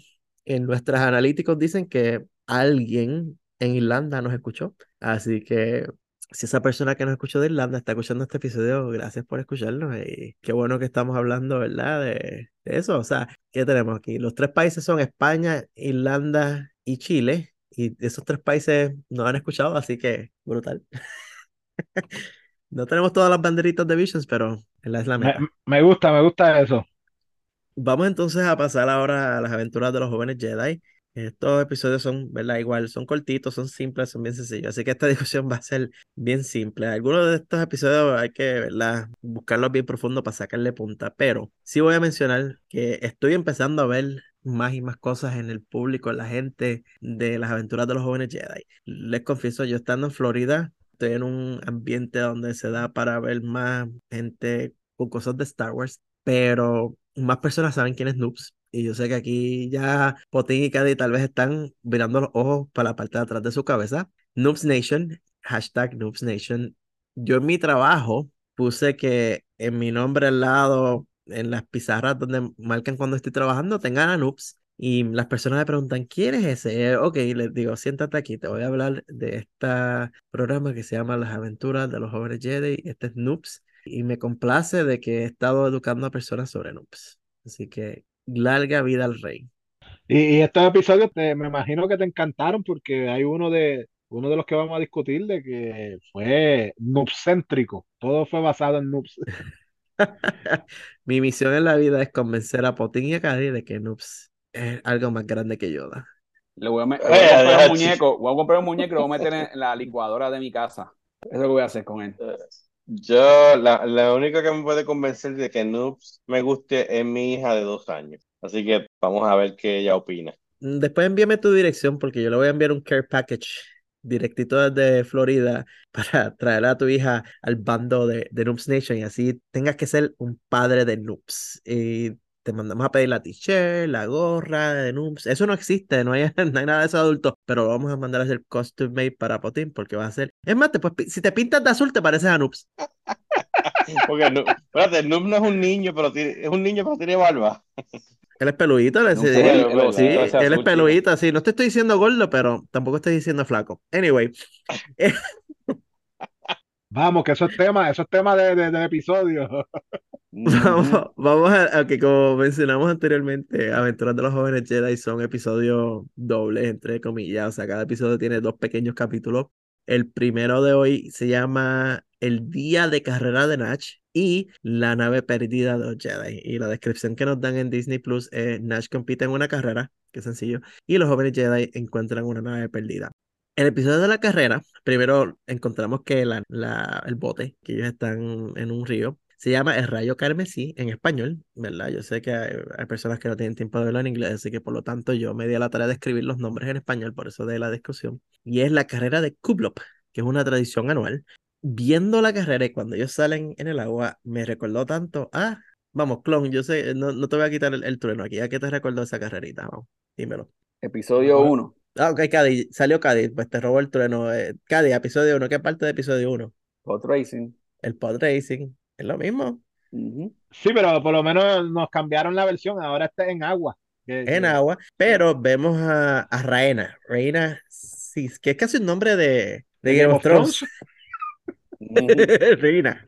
en nuestros analíticos dicen que alguien en Irlanda nos escuchó. Así que si esa persona que nos escuchó de Irlanda está escuchando este episodio, gracias por escucharnos. Y qué bueno que estamos hablando, ¿verdad? De, eso. O sea, ¿qué tenemos aquí? Los tres países son España, Irlanda y Chile. Y esos tres países nos han escuchado, así que brutal. no tenemos todas las banderitas de Visions, pero es la meta. Me, me gusta, me gusta eso. Vamos entonces a pasar ahora a las aventuras de los jóvenes Jedi. Estos episodios son, ¿verdad? Igual, son cortitos, son simples, son bien sencillos. Así que esta discusión va a ser bien simple. Algunos de estos episodios hay que, ¿verdad? Buscarlos bien profundo para sacarle punta. Pero sí voy a mencionar que estoy empezando a ver más y más cosas en el público, en la gente de las aventuras de los jóvenes Jedi. Les confieso, yo estando en Florida, estoy en un ambiente donde se da para ver más gente con cosas de Star Wars, pero más personas saben quién es Noobs. Y yo sé que aquí ya Potín y Caddy tal vez están mirando los ojos para la parte de atrás de su cabeza. Noobs Nation, hashtag Noobs Nation. Yo en mi trabajo puse que en mi nombre al lado, en las pizarras donde marcan cuando estoy trabajando, tengan a Noobs. Y las personas me preguntan, ¿quién es ese? Ok, les digo, siéntate aquí, te voy a hablar de este programa que se llama Las Aventuras de los Jóvenes Jedi. Este es Noobs y me complace de que he estado educando a personas sobre noobs. Así que larga vida al rey. Y, estos episodios te, me imagino que te encantaron porque hay uno de uno de los que vamos a discutir de que fue noobcéntrico. Todo fue basado en noobs. Mi misión en la vida es convencer a Potín y a Cady de que noobs es algo más grande que Yoda. Le voy a, comprar un muñeco, voy a comprar un muñeco y lo voy a meter en la licuadora de mi casa. Eso es lo que voy a hacer con él. Yo, la, la única que me puede convencer de que Noobs me guste es mi hija de dos años. Así que vamos a ver qué ella opina. Mm, después envíame tu dirección porque yo le voy a enviar un care package directito desde Florida para traer a tu hija al bando de, de Noobs Nation y así tengas que ser un padre de Noobs. Y te mandamos a pedir la t-shirt, la gorra de Noobs. Eso no existe, no hay, no hay nada de eso adulto, pero lo vamos a mandar a hacer costume made para Potín porque va a ser. Es más, te, si te pintas de azul, te pareces a Noobs. porque no, espérate, Noobs no es un niño, pero tiene, es un niño, pero tiene barba. Él es peludito, no, sí, sí, él es peludito, sí. No te estoy diciendo gordo, pero tampoco estoy diciendo flaco. Anyway. Vamos, que eso es tema, eso es tema de, de, del episodio. Vamos, vamos a, que como mencionamos anteriormente, Aventuras de los Jóvenes Jedi son episodios dobles, entre comillas, o sea, cada episodio tiene dos pequeños capítulos. El primero de hoy se llama El Día de Carrera de Natch y La Nave Perdida de los Jedi. Y la descripción que nos dan en Disney Plus es Natch compite en una carrera, que sencillo, y los jóvenes Jedi encuentran una nave perdida. En el episodio de la carrera, primero encontramos que la, la, el bote, que ellos están en un río, Se llama El Rayo Carmesí en español, ¿verdad? Yo sé que hay, hay personas que no tienen tiempo de verlo en inglés, así que por lo tanto yo me di a la tarea de escribir los nombres en español, por eso de la discusión. Y es la carrera de Kublop, que es una tradición anual. Viendo la carrera y cuando ellos salen en el agua, me recordó tanto a... Vamos, clon, yo sé, no, no te voy a quitar el, el trueno aquí, ¿a qué te recordó esa carrerita? Vamos, dímelo. Episodio 1. Ah, ok, Cady, salió Cady, pues te robó el trueno. Eh, Cady, episodio 1, ¿qué parte de episodio 1? Pod Racing. El pod racing, es lo mismo. Sí, pero por lo menos nos cambiaron la versión, ahora está en agua. Que- en que- agua, pero vemos a, a Raena, Reina, sí, que es casi un nombre de, de Game of Thrones. Reina.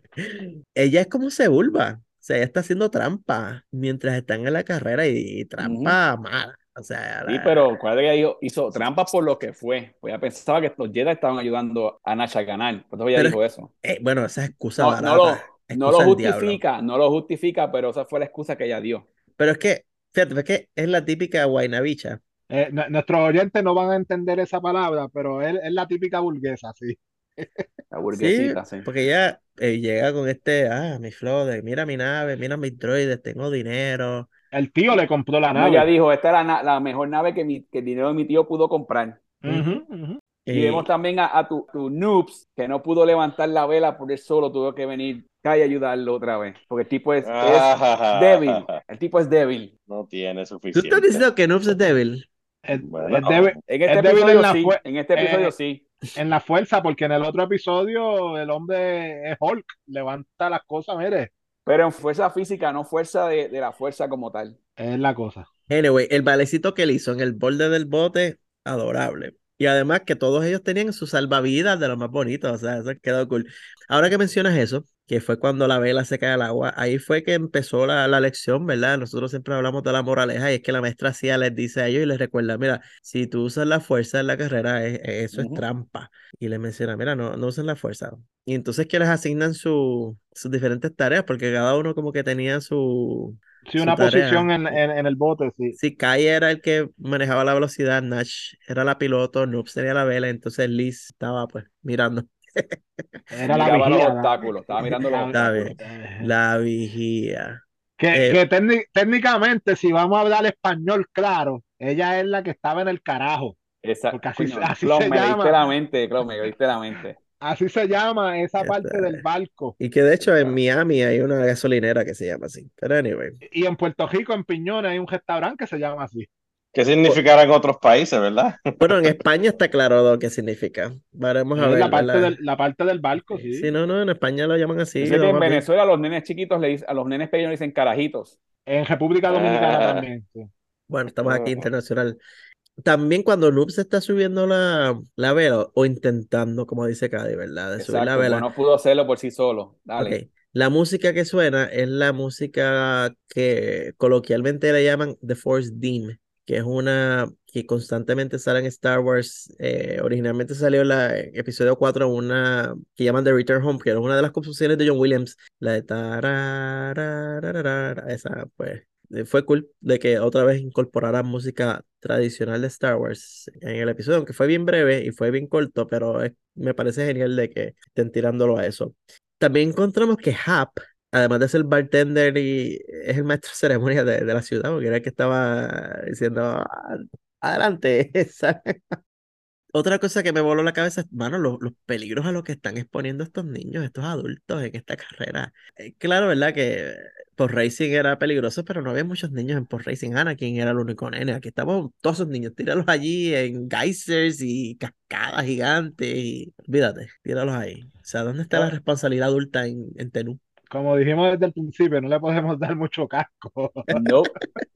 Ella es como se vulva, o sea, ella está haciendo trampa mientras están en la carrera y, trampa mala. O sea, Sí, la- pero cuál ella hizo, hizo trampa por lo que fue. Pues ella pensaba que los Jedi estaban ayudando a Nash a ganar. Por eso ella Pero- dijo eso. eh, bueno, esa es excusa No, no lo, barata, no excusa lo justifica, no lo justifica, pero esa fue la excusa que ella dio. Pero es que, fíjate, es que es la típica guaynabicha. Eh, nuestros oyentes no van a entender esa palabra, pero es, es la típica burguesa, sí. La Sí, burguesita, sí. porque ella eh, llega con este, ah, mi flow de, mira mi nave, mira mis droides, tengo dinero. El tío le compró la No, nave. ella dijo, esta era la mejor nave que, mi- que el dinero de mi tío pudo comprar. Y vemos también a, a tu, tu noobs que no pudo levantar la vela por él solo, tuvo que venir acá y ayudarlo otra vez. Porque el tipo es, es Ah, débil. El tipo es débil. No tiene ¿Tú suficiente. estás diciendo que Noobs es débil? Es- Bueno, es débil- En este Es débil en episodio la sí. fue- En este episodio eh, sí. en la fuerza, porque en el otro episodio el hombre es Hulk, levanta las cosas, mire, Pero en fuerza física, no fuerza de, de la fuerza como tal. es la cosa. Anyway, el valecito que él hizo en el borde del bote, adorable. Y además que todos ellos tenían sus salvavidas de lo más bonito, o sea, eso quedó cool. Ahora que mencionas eso, que fue cuando la vela se cae al agua, ahí fue que empezó la, la lección, ¿verdad? Nosotros siempre hablamos de la moraleja y es que la maestra hacía les dice a ellos y les recuerda, mira, si tú usas la fuerza en la carrera, es- eso es trampa. Y les menciona, mira, no, no usen la fuerza. Y entonces que les asignan su, sus diferentes tareas, porque cada uno como que tenía su, Sí, Su una tarea. posición en, en- en el bote, sí. Sí, Kai era el que manejaba la velocidad, Nash era la piloto, Noobs tenía la vela, entonces Liz estaba pues mirando Era la Miraba los vigía. la- obstáculos, estaba mirando los Está bien. obstáculos. La vigía. Que, Eh, que técnic- técnicamente, si vamos a hablar español claro, ella es la que estaba en el carajo. Esa, Porque así- coño, así Clon, se me llama. diste la mente, Clon, me diste la mente. Así se llama esa Esta parte del barco. Y que de hecho en Miami hay una gasolinera que se llama así. Pero anyway, Y en Puerto Rico, en Piñones, hay un restaurante que se llama así. ¿Qué significará en otros países, verdad? bueno, en España está claro lo que significa. Vamos a ver, la parte del, la parte del barco, sí. Sí, no, no, en España lo llaman así. Lo en. Venezuela a los nenes chiquitos le dicen, a los nenes pequeños le dicen carajitos. En República Dominicana Ah. también. sí. Bueno, estamos aquí Ajá. internacional. También cuando Noob se está subiendo la, la vela, o intentando, como dice Cady, ¿verdad? De subir la vela. no pudo hacerlo por sí solo. Dale. Ok. La música que suena es la música que coloquialmente le llaman The Force Theme, que es una que constantemente sale en Star Wars. eh, originalmente salió en la en episodio 4 una que llaman The Return Home, que era una de las composiciones de John Williams. La de tararararara, esa pues fue cool de que otra vez incorporaran música tradicional de Star Wars en el episodio, aunque fue bien breve y fue bien corto, pero es- me parece genial de que estén tirándolo a eso. También encontramos que Hap, además de ser bartender y es el maestro de ceremonia de, de la ciudad, porque era el que estaba diciendo, "Ah, adelante. Otra cosa que me voló la cabeza es, mano, los, los peligros a los que están exponiendo estos niños, estos adultos en esta carrera. Eh, claro, ¿verdad? Que por racing era peligroso, pero no había muchos niños en por racing. Anakin era el único nene. Aquí estamos todos esos niños, tíralos allí en geysers y cascadas gigantes. Y... Olvídate, tíralos ahí. O sea, ¿dónde está la responsabilidad adulta en, en Tenú? Como dijimos desde el principio, no le podemos dar mucho casco. Nope.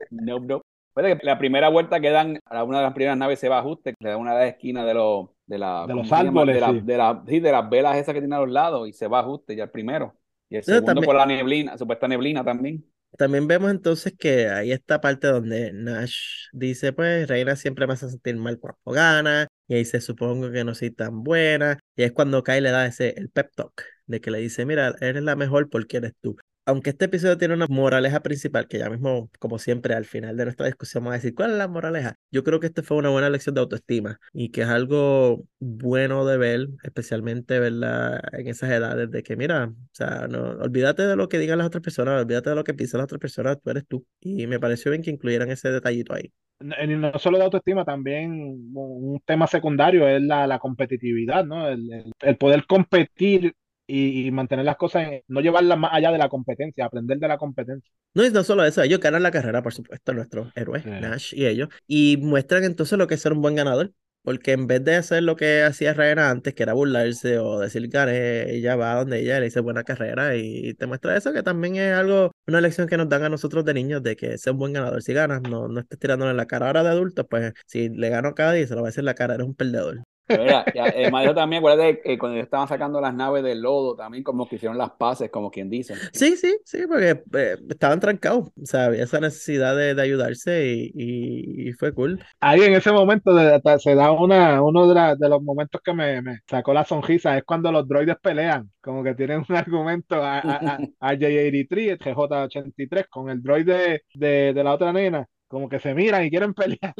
Nope, nope. Puede que la primera vuelta que dan a una de las primeras naves se va a ajuste, le da una de las esquinas de los de, la, De ¿cómo los árboles, de, la- sí. de, la- sí, de las velas esas que tiene a los lados y se va a ajuste ya el primero. Y el Eso segundo también- por la neblina, supuesta neblina también. También vemos entonces que hay esta parte donde Nash dice, pues, Reina siempre me hace sentir mal cuando gana, y ahí se supongo que no soy tan buena, y es cuando Kai le da ese, el pep talk, de que le dice, mira, eres la mejor porque eres tú. Aunque este episodio tiene una moraleja principal, que ya mismo, como siempre, al final de nuestra discusión vamos a decir cuál es la moraleja, yo creo que este fue una buena lección de autoestima y que es algo bueno de ver, especialmente verla en esas edades de que, mira, o sea, no, olvídate de lo que digan las otras personas, olvídate de lo que piensan las otras personas, tú eres tú. Y me pareció bien que incluyeran ese detallito ahí. No solo de autoestima, también un tema secundario es la, la competitividad, ¿no? El, el, el poder competir y, y, mantener las cosas, en, no llevarlas más allá de la competencia, aprender de la competencia. No, y no solo eso, ellos ganan la carrera, por supuesto, nuestros héroes, sí. Nash y ellos, y muestran entonces lo que es ser un buen ganador. Porque en vez de hacer lo que hacía Ryan antes, que era burlarse o decir gané, ella va donde ella le dice buena carrera y te muestra eso, que también es algo, una lección que nos dan a nosotros de niños, de que ser un buen ganador. Si ganas, no, no estés tirándole en la cara. Ahora de adultos, pues si le gano cada día, se lo va a decir en la cara, eres un perdedor. Mira, eh, Mario también, acuérdate eh, cuando estaban sacando las naves del lodo, también como que hicieron las paces, como quien dice. Sí, sí, sí, porque eh, estaban trancados, o sea, había esa necesidad de, de ayudarse y, y, y, fue cool. Ahí en ese momento de, de, se da una, uno de, la, de, los momentos que me, me, sacó la sonrisa, es cuando los droides pelean, como que tienen un argumento a, a, a, a J83, J83, con el droide de, de, la otra nena, como que se miran y quieren pelear.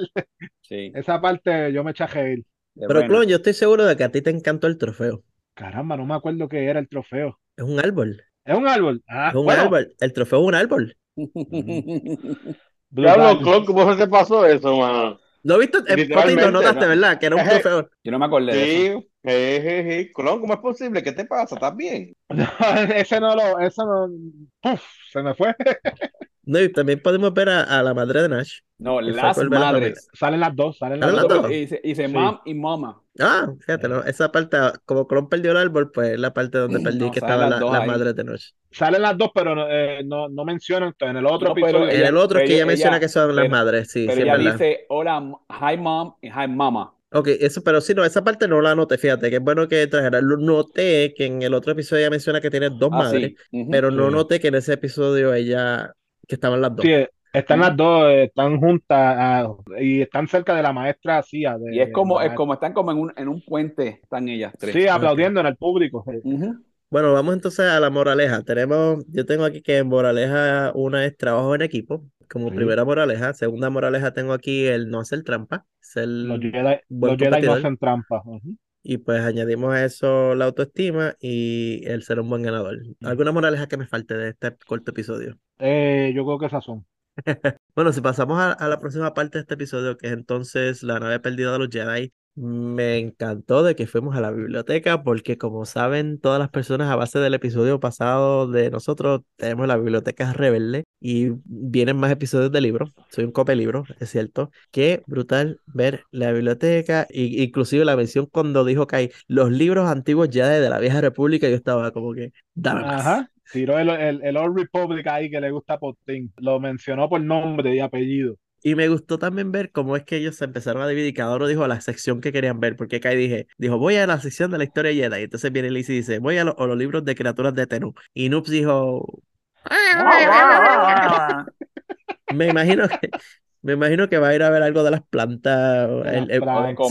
Sí. Esa parte yo me eché a reír. Pero, bueno. Clon, yo estoy seguro de que a ti te encantó el trofeo. Caramba, no me acuerdo qué era el trofeo. Es un árbol. Es un árbol. Ah, es un bueno. árbol. El trofeo es un árbol. Diablo, Clon, ¿cómo se te pasó eso, mano? ¿Lo viste? Lo notaste, ¿no? ¿verdad? Que era un trofeo. Yo no me acordé sí, de eso. Sí, sí, sí. Clon, ¿cómo es posible? ¿Qué te pasa? ¿Estás bien? No, ese no lo, eso no, Uf, se me fue. No, y también podemos ver a, a la madre de Nash. No, las madres. Salen las dos, salen las, ¿Salen dos. dos? Y dice, y dice sí. mom y mama. Ah, fíjate, ¿no? esa parte, como Clon perdió el árbol, pues es la parte donde perdí No, que estaba las la, la madre de Nash. Salen las dos, pero no, eh, no, no mencionan. En el otro No, pero episodio. En ella- el otro es que ella menciona ella- que son las madres, sí, Pero sí, ella verdad. dice, hola, hi mom y hi mama. Ok, eso, pero sí, no, esa parte no la noté, fíjate, que es bueno que trajera. Noté que en el otro episodio ella menciona que tiene dos Ah, madres, sí. Pero no Sí. noté que en ese episodio ella, que estaban las dos. Sí, están las dos, están juntas ah, y están cerca de la maestra Cia. De, Y es como, es como están como en un, en un puente, están ellas tres. Sí, aplaudiendo en el público. Ujú. Bueno, vamos entonces a la moraleja. Tenemos, yo tengo aquí que en moraleja una es trabajo en equipo, como Sí. primera moraleja. Segunda moraleja tengo aquí el no hacer trampa, ser Los Jedi, buen los Jedi no hacen trampa. Ujú. Y pues añadimos a eso la autoestima y el ser un buen ganador. ¿Alguna moraleja que me falte de este corto episodio? Eh, yo creo que esas son. Bueno, si pasamos a, a la próxima parte de este episodio, que es entonces la nave perdida de los Jedi, me encantó de que fuimos a la biblioteca, porque como saben todas las personas a base del episodio pasado de nosotros, tenemos la biblioteca rebelde y vienen más episodios de libros. Soy un cope libro, es cierto. Qué brutal ver la biblioteca, y, inclusive la mención cuando dijo que hay los libros antiguos Jedi de la vieja república, yo estaba como que. Ajá. Tiró el, el, el Old Republic ahí que le gusta a Potín. Lo mencionó por nombre y apellido. Y me gustó también ver cómo es que ellos se empezaron a dividir. Cada uno dijo la sección que querían ver. Porque Kai dije, dijo, voy a la sección de la historia Jedi. Y entonces viene Liz y dice, voy a, lo- a los libros de criaturas de Tenú. Y Noops dijo, me imagino que, me imagino que va a ir a ver algo de las plantas. De el- se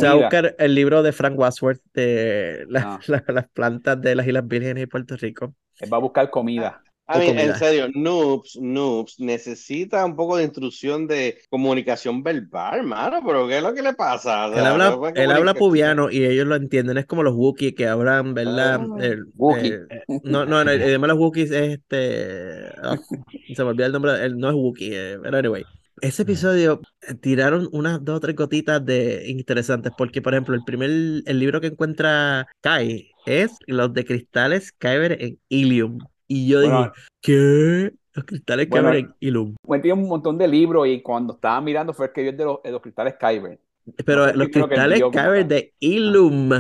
va a buscar el libro de Frank Wadsworth de la- Ah. la- las plantas de las Islas Vírgenes y Puerto Rico. Él va a buscar comida. A mí, en serio, Noobs, Noobs necesita un poco de instrucción de comunicación verbal, hermano, pero ¿qué es lo que le pasa? O Él habla, no fue él habla pubiano y ellos lo entienden. Es como los Wookiees que hablan, ¿verdad? Ah, El- Wookiee. eh, no, no, no, el idioma de los Wookiees es este. ah, se me olvida el nombre. el- no es Wookiee, eh, pero anyway. Ese episodio eh, tiraron unas dos o tres gotitas de interesantes, porque, por ejemplo, el primer el libro que encuentra Kai es Los de Cristales Kyber en Ilium. Y yo Bueno, dije, ¿qué? Los cristales Bueno, Kyber en Ilium. Pues tiene un montón de libros y cuando estaba mirando fue el que vio el de los, de los cristales Kyber. Pero los que cristales Kyber de Ilum.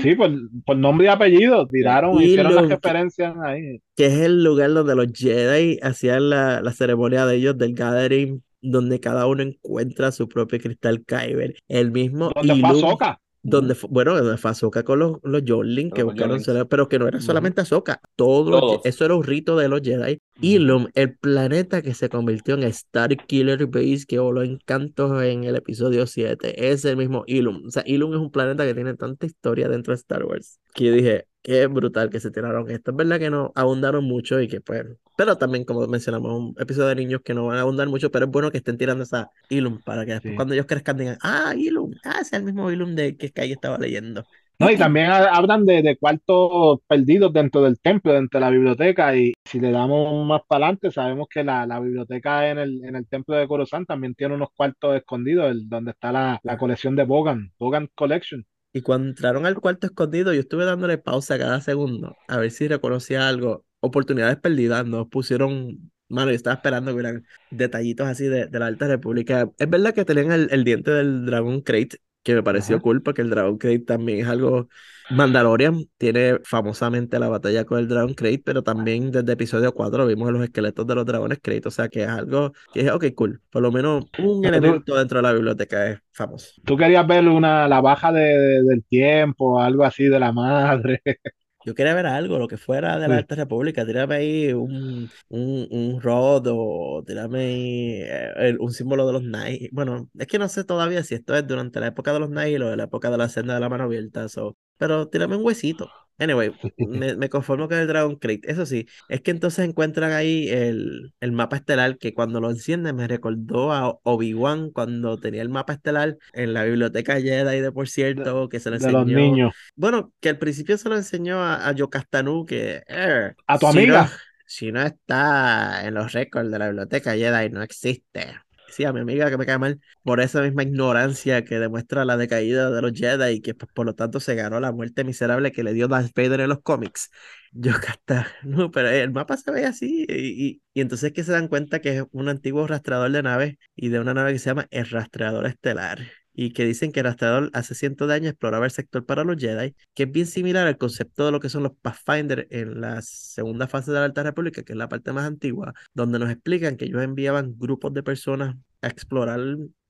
Sí, por, por nombre y apellido. Tiraron, Y hicieron las referencias ahí. que es el lugar donde los Jedi hacían la, la ceremonia de ellos del Gathering, donde cada uno encuentra su propio cristal Kyber. El mismo Donde fue Ilum, Ahsoka. Donde bueno, donde fue Ahsoka con los, los Youngling, que Los buscaron pero que no era solamente Ahsoka, todos los Todos. Eso era un rito de los Jedi. Ilum, el planeta que se convirtió en Star Killer Base, que voló en cantos en el episodio 7, es el mismo Ilum. O sea, Ilum es un planeta que tiene tanta historia dentro de Star Wars, que yo dije, qué brutal que se tiraron esto. Es verdad que no abundaron mucho y que pues Pero también, como mencionamos, un episodio de niños que no van a abundar mucho, pero es bueno que estén tirando esa Ilum para que después Sí. cuando ellos crezcan digan, ah, Ilum, ah, ese es el mismo Ilum de que Sky estaba leyendo. No, y también ha- hablan de, de cuartos perdidos dentro del templo, dentro de la biblioteca, y si le damos más para adelante, sabemos que la, la biblioteca en el, en el templo de Coruscant también tiene unos cuartos escondidos, el- donde está la, la colección de Bogan, Bogan Collection. Y cuando entraron al cuarto escondido, yo estuve dándole pausa cada segundo a ver si reconocía algo. Oportunidades perdidas, nos pusieron. Mano, yo estaba esperando que hubieran detallitos así de, de la Alta República. Es verdad que tenían el, el diente del Dragon Crate, que me pareció Ajá. cool, porque el Dragon Crate también es algo. Mandalorian tiene famosamente la batalla con el Dragon Crate, pero también desde episodio 4 vimos los esqueletos de los Dragones Crate, o sea que es algo que es, ok, cool. Por lo menos un tú- elemento dentro de la biblioteca es famoso. Tú querías ver una, la baja de, de- del tiempo, algo así de la madre. Yo quería ver algo, lo que fuera de la Sí. Alta República, tírame ahí un, un, un rod o tírame ahí eh, el- un símbolo de los Nihil. Bueno, es que no sé todavía si esto es durante la época de los Nihil o de la época de la senda de la mano abierta, so, pero tírame un huesito. Anyway, me, me conformo con el Dragon Crate. Eso sí, es que entonces encuentran ahí el, el mapa estelar que cuando lo encienden me recordó a Obi-Wan cuando tenía el mapa estelar en la biblioteca Jedi de por cierto, que se le de los enseñó. niños. Bueno, que al principio se lo enseñó a, a Yokastanu que eh, ¿A tu si amiga? no, si no está en los récords de la biblioteca Jedi, no existe. Sí, a mi amiga que me cae mal por esa misma ignorancia que demuestra la decaída de los Jedi y que pues, por lo tanto se ganó la muerte miserable que le dio Darth Vader en los cómics. Yokastanu, pero el mapa se ve así y, y, y entonces que se dan cuenta que es un antiguo rastreador de naves y de una nave que se llama el rastreador estelar y que dicen que el rastreador hace cientos de años exploraba el sector para los Jedi, que es bien similar al concepto de lo que son los Pathfinder en la segunda fase de la Alta República, que es la parte más antigua, donde nos explican que ellos enviaban grupos de personas a explorar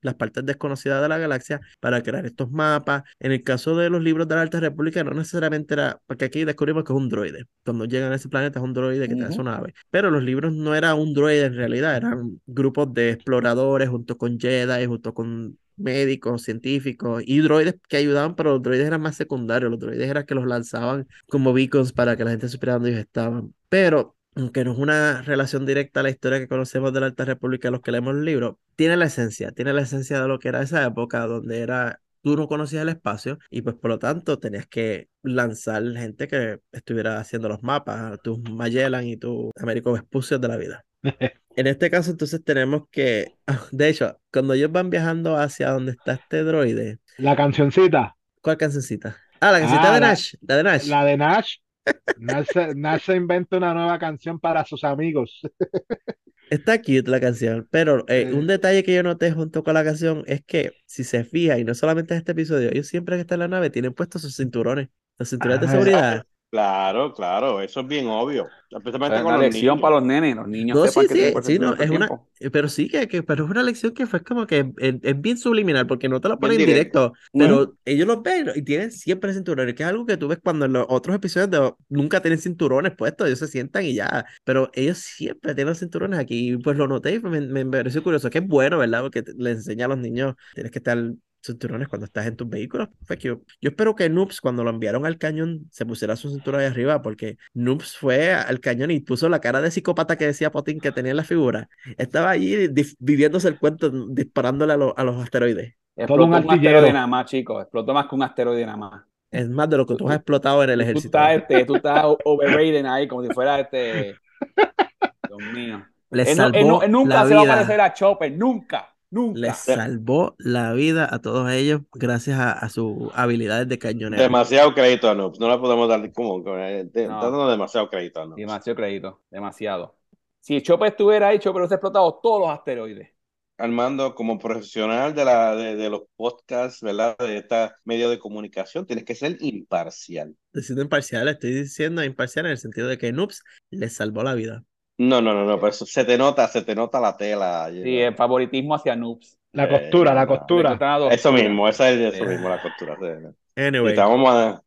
las partes desconocidas de la galaxia para crear estos mapas. En el caso de los libros de la Alta República, no necesariamente era, porque aquí descubrimos que es un droide. Cuando llegan a ese planeta es un droide que te da su Ujú. nave. Pero los libros no era un droide en realidad, eran grupos de exploradores junto con Jedi, junto con médicos, científicos y droides que ayudaban, pero los droides eran más secundarios, los droides eran que los lanzaban como beacons para que la gente supiera dónde ellos estaban. Pero, aunque no es una relación directa a la historia que conocemos de la Alta República, los que leemos el libro, tiene la esencia, tiene la esencia de lo que era esa época donde era tú no conocías el espacio y pues por lo tanto tenías que lanzar gente que estuviera haciendo los mapas, tus Magellan y tus Américo Vespucios de la vida. En este caso, entonces tenemos que, de hecho, cuando ellos van viajando hacia donde está este droide, La cancioncita, ¿cuál cancioncita? Ah, la cancioncita Ah, de Nash, la de Nash. la de Nash. Nash se, Nash se inventa una nueva canción para sus amigos. Está cute la canción, pero eh, un detalle que yo noté junto con la canción es que, si se fija, y no solamente en este episodio, ellos siempre que están en la nave tienen puestos sus cinturones, los cinturones de Ah, seguridad. Claro, claro, eso es bien obvio. Especialmente Es con una los lección niños. para los nenes, los niños No, sepan sí, sí, sí, no, es una, pero sí que, que- pero es una lección que fue como que es, es bien subliminal, porque no te lo Bien ponen directo. directo, pero ellos lo ven y tienen siempre cinturones, que es algo que tú ves cuando en los otros episodios de- nunca tienen cinturones puestos, ellos se sientan y ya, pero ellos siempre tienen los cinturones aquí, y pues lo noté y me, me pareció curioso, que es bueno, ¿verdad? Porque te- le enseña a los niños, tienes que estar cinturones cuando estás en tus vehículos. Fue que yo, yo espero que Noobs, cuando lo enviaron al cañón, se pusiera su cinturón ahí arriba, porque Noobs fue al cañón y puso la cara de psicópata que decía Potín que tenía en la figura. Estaba allí viviéndose el cuento, disparándole a, los- a los asteroides. Explotó un un, asteroide nada más, chicos. Explotó más que un asteroide nada más. Es más de lo que tú has Tú- explotado en el Tú ejército. estás, este, tú estás overrated ahí como si fuera este. Dios mío. Le Él, no- él salvó no- él nunca la se va a parecer a Chopper, nunca, nunca. Le salvó la vida a todos ellos gracias a, a sus habilidades de cañonero. Demasiado crédito a Noobs. No le podemos dar como. eh, de- No. dando demasiado crédito a Noobs. Demasiado crédito, demasiado. Si Chopper estuviera ahí, Chopper hubiese explotado todos los asteroides. Armando, como profesional de, la, de, de los podcasts, ¿verdad? De esta medio de comunicación, tienes que ser imparcial. Diciendo imparcial, estoy diciendo imparcial en el sentido de que Noobs le salvó la vida. No, no, no, no, pero eso se te nota, se te nota la tela. Sí, el favoritismo hacia noobs. La Eh, costura, la no. costura. Eso mismo, esa es eso Eh. mismo, la costura. sí. Anyway, Ahorita vamos a.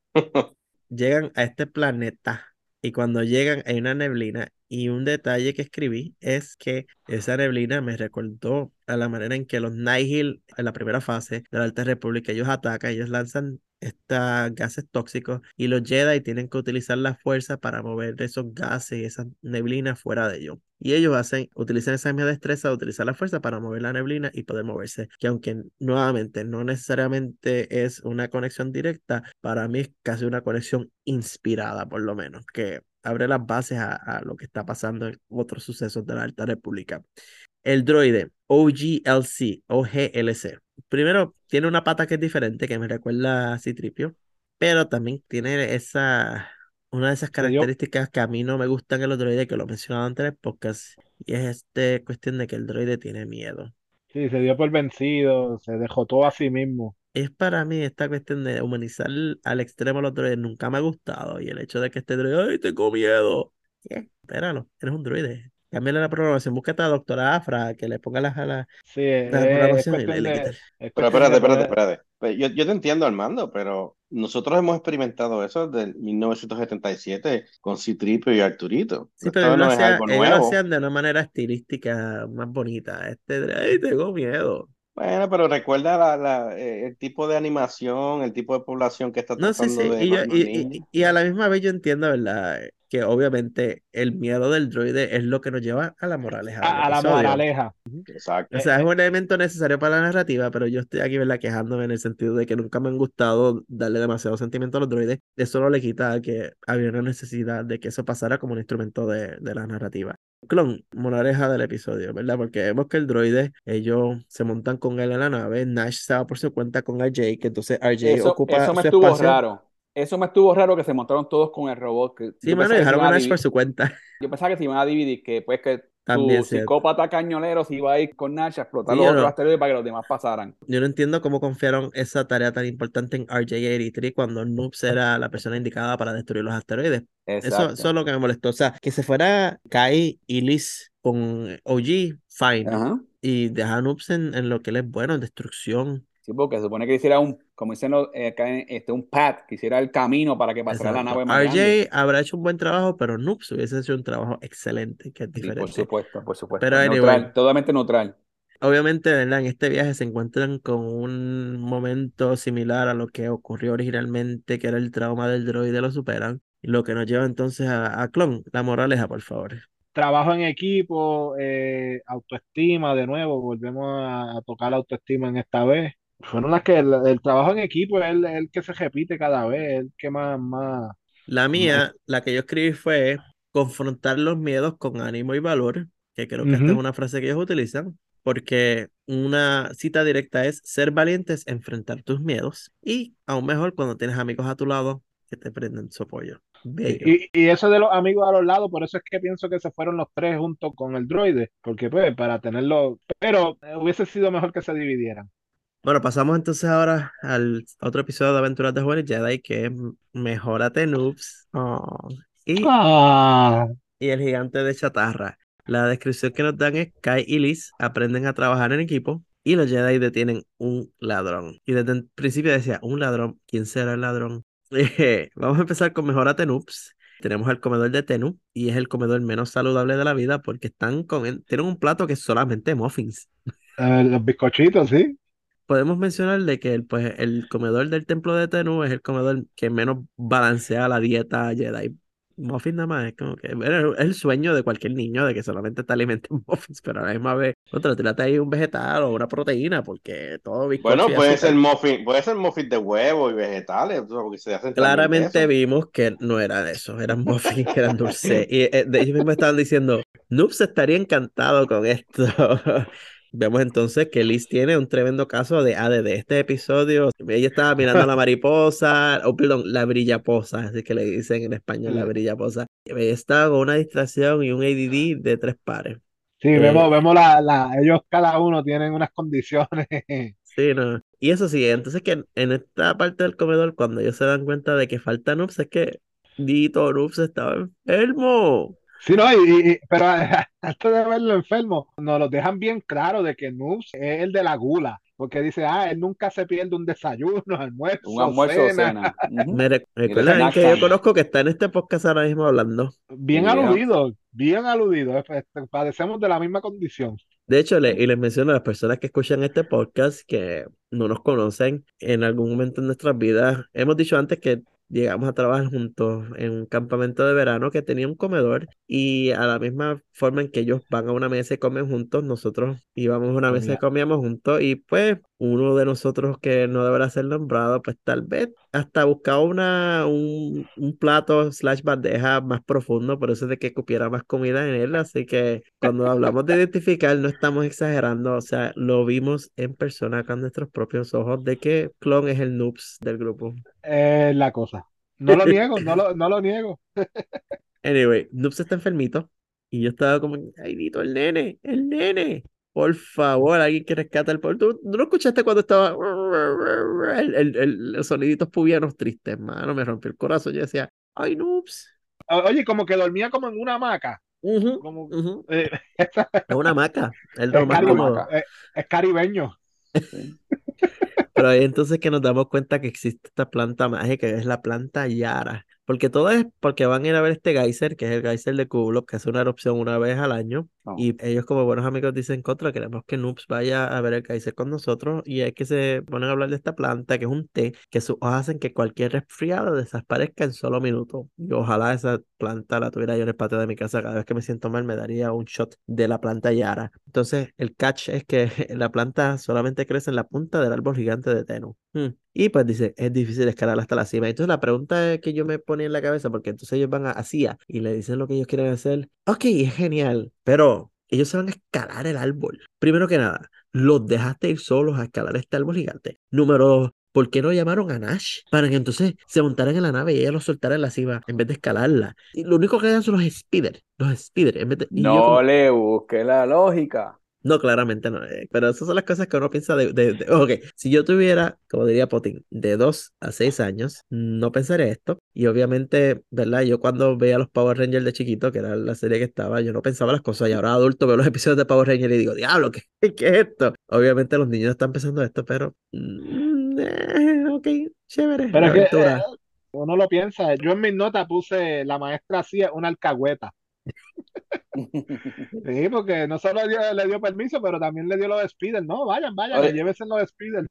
llegan a este planeta y cuando llegan hay una neblina y un detalle que escribí es que esa neblina me recordó a la manera en que los Nihil en la primera fase de la Alta República ellos atacan, ellos lanzan estos gases tóxicos y los Jedi tienen que utilizar la fuerza para mover esos gases y esas neblinas fuera de ellos. Y ellos hacen, utilizan esa misma destreza, utilizar la fuerza para mover la neblina y poder moverse. Que aunque nuevamente no necesariamente es una conexión directa, para mí es casi una conexión inspirada, por lo menos, que abre las bases a, a lo que está pasando en otros sucesos de la Alta República. El droide OGLC, OGLC. Primero, tiene una pata que es diferente, que me recuerda a Citripio, pero también tiene esa, una de esas características que a mí no me gustan en los droides, que lo he mencionado antes en el podcast, y es esta cuestión de que el droide tiene miedo. Sí, se dio por vencido, se dejó todo a sí mismo. Es para mí esta cuestión de humanizar al extremo a los droides nunca me ha gustado, y el hecho de que este droide, ¡ay, tengo miedo! ¿Qué? Espéralo, eres un droide. Cámbiale la programación, búscate a la doctora Afra, que le ponga las, las, Sí, es, las es programaciones y le, cuestión le de, quita. es Pero espérate, espérate, espérate. Pues Yo, yo te entiendo, Armando, pero nosotros hemos experimentado eso desde 1977 con Citripio y Arturito. Sí, pero ellos no hacían, ellos lo nuevo. hacían de una manera estilística más bonita. Este, ay, tengo miedo. Bueno, pero recuerda la, la, eh, el tipo de animación, el tipo de población que está No, sí, tratando sí, de y, yo, y a la misma vez yo entiendo, ¿verdad? Que obviamente el miedo del droide es lo que nos lleva a la moraleja a, a la moraleja. Exacto. O sea, es un elemento necesario para la narrativa, pero yo estoy aquí, ¿verdad? Quejándome en el sentido de que nunca me han gustado darle demasiado sentimiento a los droides. Eso no le quita que había una necesidad de que eso pasara como un instrumento de, de la narrativa. Clon, moraleja del episodio, ¿verdad? Porque vemos que el droide, ellos se montan con él en la nave, Nash se va por su cuenta con RJ, que entonces RJ Eso, ocupa eso me su estuvo espacio. raro. Eso me estuvo raro que se montaron todos con el robot. Que Sí, mano, dejaron a Nash por su cuenta. yo pensaba que se iban a dividir, que pues que También tu psicópata cañonero se iba a ir con Nash a explotar Sí, los otros no, asteroides para que los demás pasaran. yo no entiendo cómo confiaron esa tarea tan importante en RJ-83 cuando Noops era la persona indicada para destruir los asteroides. Eso, eso es lo que me molestó. O sea, que se fuera Kai y Liz con OG, fine. Ajá. Y dejar a Noops en, en lo que él es bueno, en destrucción. Sí, porque se supone que hiciera un, como dicen los, eh, este, un pad, que hiciera el camino para que pasara la nave más grande. RJ habrá hecho un buen trabajo, pero Noops hubiese hecho un trabajo excelente, que es Sí, por diferente. supuesto, por supuesto. Pero anyway, Neutral, totalmente neutral. Obviamente, ¿verdad? En este viaje se encuentran con un momento similar a lo que ocurrió originalmente, que era el trauma del droide, lo superan. Lo que nos lleva entonces a, a Clon, la moraleja, por favor. trabajo en equipo, eh, autoestima, de nuevo, volvemos a, a tocar la autoestima en esta vez. Fueron las que el, el trabajo en equipo es el, el que se repite cada vez, el que más, más, La mía, la que yo escribí fue confrontar los miedos con ánimo y valor, que creo que esta es una frase que ellos utilizan, porque una cita directa es ser valientes, enfrentar tus miedos y aún mejor cuando tienes amigos a tu lado que te prenden su apoyo. Y, y eso de los amigos a los lados, por eso es que pienso que se fueron los tres junto con el droide, porque pues para tenerlo, pero eh, hubiese sido mejor que se dividieran. Bueno, pasamos entonces ahora al otro episodio de Aventuras de Jóvenes Jedi, que es Mejórate Noobs. Oh, Y, Ah, y el gigante de chatarra. La descripción que nos dan es Kai y Liz aprenden a trabajar en equipo y los Jedi detienen un ladrón. Y desde el principio decía, un ladrón, ¿quién será el ladrón? Vamos a empezar con Mejórate Noobs. Tenemos el comedor de Tenu y es el comedor menos saludable de la vida porque están con, tienen un plato que es solamente muffins. eh, los bizcochitos, sí. Podemos mencionar de que el, pues, el comedor del templo de Tenú es el comedor que menos balancea la dieta Jedi. Muffins nada más, es como que bueno, es el sueño de cualquier niño de que solamente te alimenten muffins, pero a la misma vez, otra, tírate ahí un vegetal o una proteína, porque todo Bueno, puede ser muffin, puede ser muffin de huevo y vegetales, porque se hacen Claramente vimos que no era de eso, eran muffins que eran dulces. Y eh, ellos mismos estaban diciendo, Noops estaría encantado con esto. Vemos entonces que Liz tiene un tremendo caso de ADD. Este episodio, ella estaba mirando a la mariposa, o perdón, la brillaposa, así que le dicen en español la brillaposa. Ella estaba con una distracción y un ADD de tres pares. Sí, Eh, vemos, vemos la, la, ellos cada uno tienen unas condiciones. Sí, no. Y eso sí, entonces que en, en esta parte del comedor, cuando ellos se dan cuenta de que falta Noops, es que Dito Noops estaba enfermo. Sí, no, y, y- pero antes de verlo enfermo, nos lo dejan bien claro de que Noobs es el de la gula, porque dice, ah, él nunca se pierde un desayuno, Un almuerzo, almuerzo o cena. cena. Me recuerda que yo conozco que está en este podcast ahora mismo hablando. Bien Yeah. aludido, bien aludido, padecemos de la misma condición. De hecho, le, y les menciono a las personas que escuchan este podcast que no nos conocen, en algún momento en nuestras vidas, hemos dicho antes que llegamos a trabajar juntos en un campamento de verano que tenía un comedor y a la misma forma en que ellos van a una mesa y comen juntos, nosotros íbamos a una mesa y comíamos juntos y pues uno de nosotros que no deberá ser nombrado, pues tal vez hasta buscaba una, un, un plato slash bandeja más profundo, por eso es de que cupiera más comida en él, así que cuando hablamos de identificar no estamos exagerando, o sea, lo vimos en persona con nuestros propios ojos de que Clon es el noobs del grupo. Es la cosa. No lo niego, no lo, no lo niego. Anyway, Noobs está enfermito y yo estaba como, ay, Dito, el nene, el nene. Por favor, alguien que rescate al pobre. ¿Tú no lo escuchaste cuando estaba el, el, el- los soniditos pubianos tristes, mano? Me rompió el corazón. Yo decía, ay, Noobs. O- Oye, como que dormía como en una hamaca. Ujú, Como, eh, Es una hamaca, es es, cómodo. es- es caribeño. Pero ahí entonces que nos damos cuenta que existe esta planta mágica, que es la planta Yara. Porque todo es porque van a ir a ver este geyser, que es el geyser de Kublo, que hace una erupción una vez al año. Oh. Y ellos como buenos amigos dicen, contra, queremos que Noobs vaya a ver el geyser con nosotros. Y es que se ponen a hablar de esta planta, que es un té, que sus hojas hacen que cualquier resfriado desaparezca en solo minutos. Y ojalá esa planta la tuviera yo en el patio de mi casa. Cada vez que me siento mal me daría un shot de la planta Yara. Entonces el catch es que la planta solamente crece en la punta del árbol gigante de Tenu. Hmm. Y pues dice, es difícil escalar hasta la cima. Entonces la pregunta que yo me ponía en la cabeza, porque entonces ellos van a CIA y le dicen lo que ellos quieren hacer. Ok, es genial, pero ellos se van a escalar el árbol. Primero que nada, los dejaste ir solos a escalar este árbol gigante. Número dos, ¿por qué no llamaron a Nash? Para que entonces se montaran en la nave y ella los soltara en la cima en vez de escalarla. Y lo único que hagan son los speeder, los speeder. En vez de, yo No como- le busque la lógica. No, claramente no. eh, Pero esas son las cosas que uno piensa de, de- de- Ok, si yo tuviera, como diría Potín, de 2 a 6 años, no pensaría esto. Y obviamente, ¿verdad? Yo cuando veía los Power Rangers de chiquito, que era la serie que estaba, yo no pensaba las cosas. Y ahora adulto veo los episodios de Power Rangers y digo, diablo, ¿qué, qué es esto? Obviamente los niños están pensando esto, pero... mm, eh, ok, chévere. Pero la es que aventura. eh, uno lo piensa. Yo en mis notas puse la maestra hacía una alcahueta. Sí, porque no solo dio- le dio permiso, pero también le dio los speeders. No, vayan, vayan, Oye. llévense los speeders.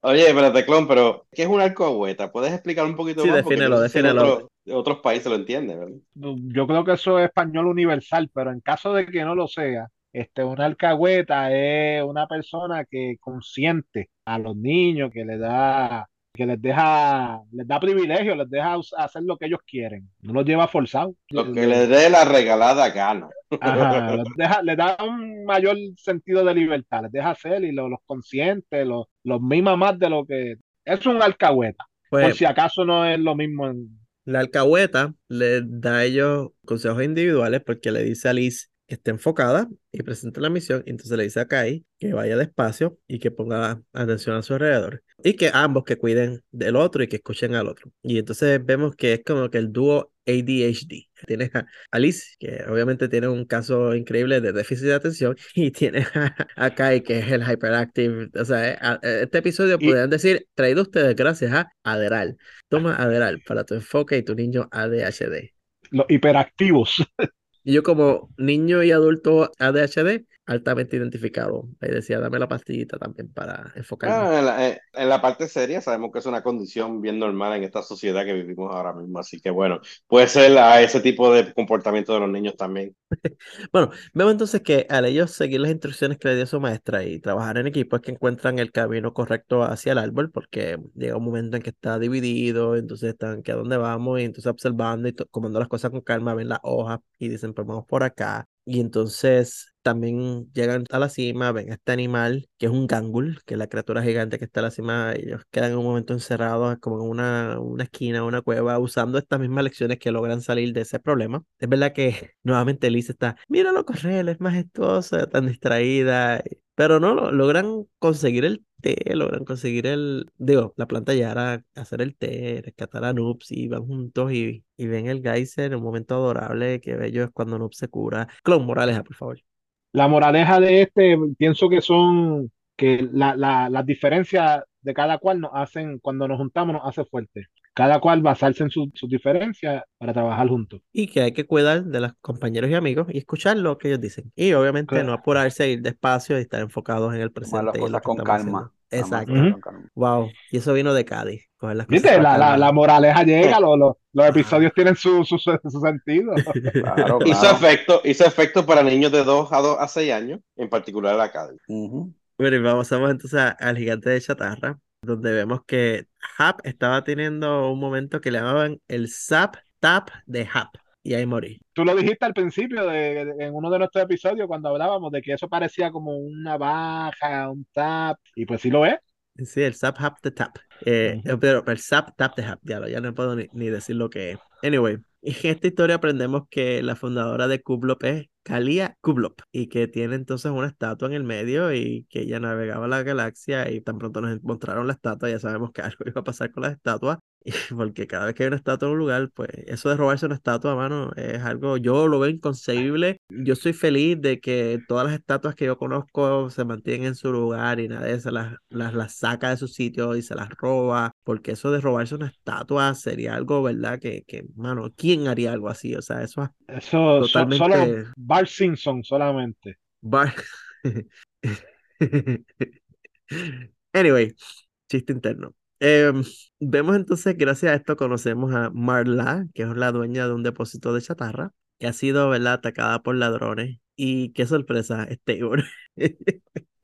Oye, espérate, clon, pero ¿qué es un alcahueta? ¿Puedes explicar un poquito Sí, más? Porque defínelo, en defínelo. otros- en otros países lo entienden, ¿verdad? Yo creo que eso es español universal, pero en caso de que no lo sea, este, una alcahueta es una persona que consiente a los niños, que les da, que les deja, les da privilegio, les deja hacer lo que ellos quieren. No los lleva forzado. Lo que le dé la regalada gana. Ajá, les deja, les da un mayor sentido de libertad, les deja hacer y lo- los consiente, los, los mima más de lo que es un alcahueta. Por Pues si acaso no es lo mismo en, La alcahueta le da a ellos consejos individuales porque le dice a Liz que esté enfocada y presente la misión. Y entonces le dice a Kai que vaya despacio y que ponga atención a su alrededor. Y que ambos que cuiden del otro y que escuchen al otro. Y entonces vemos que es como que el dúo ADHD. Tienes a, a Liz, que obviamente tiene un caso increíble de déficit de atención, y tienes a, a Kai, que es el hyperactive. O sea, eh, a- este episodio Y- podrían decir, traído ustedes gracias a Aderal. Toma Aderal para tu enfoque y tu niño ADHD. los hiperactivos. Y yo como niño y adulto ADHD, altamente identificado. Ahí decía, dame la pastillita también para enfocarme. Ah, en la, en- la parte seria sabemos que es una condición bien normal en esta sociedad que vivimos ahora mismo, así que bueno, puede ser a ese tipo de comportamiento de los niños también. Bueno, vemos entonces que al ellos seguir las instrucciones que le dio su maestra y trabajar en equipo es que encuentran el camino correcto hacia el árbol, porque llega un momento en que está dividido, entonces están que a dónde vamos, y entonces observando y tomando las cosas con calma, ven las hojas y dicen, pues vamos por acá. Y entonces también llegan a la cima, ven a este animal que es un gangul, que es la criatura gigante que está a la cima. Ellos quedan en un momento encerrados como en una, una esquina, una cueva, usando estas mismas lecciones que logran salir de ese problema. Es verdad que nuevamente Liz está, míralo correr, es majestuosa, tan distraída. Pero no, lo- logran conseguir el té, logran conseguir el, digo, la planta Yara, hacer el té, rescatar a Noobs y van juntos y, y ven el geyser, un momento adorable, que bello es cuando Noobs se cura. Clon Moraleja, por favor. La moraleja de este, pienso que son que la, la- las diferencias de cada cual nos hacen, cuando nos juntamos, nos hace fuertes. Cada cual basarse en sus diferencias para trabajar juntos. Y que hay que cuidar de los compañeros y amigos y escuchar lo que ellos dicen. Y obviamente no Claro. apurarse, ir despacio y estar enfocados en el las presente. lo cosas con calma. haciendo. Exacto. Las. Wow. Y eso vino de Cádiz. coger las ¿Viste? La, la, la moraleja llega, lo- lo- los episodios tienen su, su, su sentido. Claro, Hizo claro. efecto, hizo efecto para niños de 2 a 2 a 6 años, en particular la Academy. Ujú. Bueno, y vamos, vamos entonces a- al gigante de chatarra, donde vemos que Hap estaba teniendo un momento que le llamaban el Zap Tap de Hap. Y ahí morí. Tú lo dijiste al principio de, de- en uno de nuestros episodios cuando hablábamos de que eso parecía como una baja, un tap, y pues sí lo es. Sí, el Zap Hap de Tap. Eh, Ujú. pero el Zap Tap de Hap, ya, lo- ya no puedo ni, ni decir lo que es. Anyway, en esta historia aprendemos que la fundadora de Kublop es Kalia Kublop y que tiene entonces una estatua en el medio y que ella navegaba la galaxia y tan pronto nos mostraron la estatua, ya sabemos que algo iba a pasar con las estatuas, y porque cada vez que hay una estatua en un lugar, pues eso de robarse una estatua, mano, es algo, yo lo veo inconcebible. Yo soy feliz de que todas las estatuas que yo conozco se mantienen en su lugar y nadie se las, las, las saca de su sitio y se las roba, porque eso de robarse una estatua sería algo, ¿verdad? Que, que mano, ¿quién haría algo así? O sea, eso es Eso so- Totalmente- solo Bart Simpson solamente. Bar- Anyway, chiste interno. Em, vemos entonces, gracias a esto, conocemos a Marla, que es la dueña de un depósito de chatarra, que ha sido, ¿verdad?, atacada por ladrones. Y qué sorpresa, es Tabor.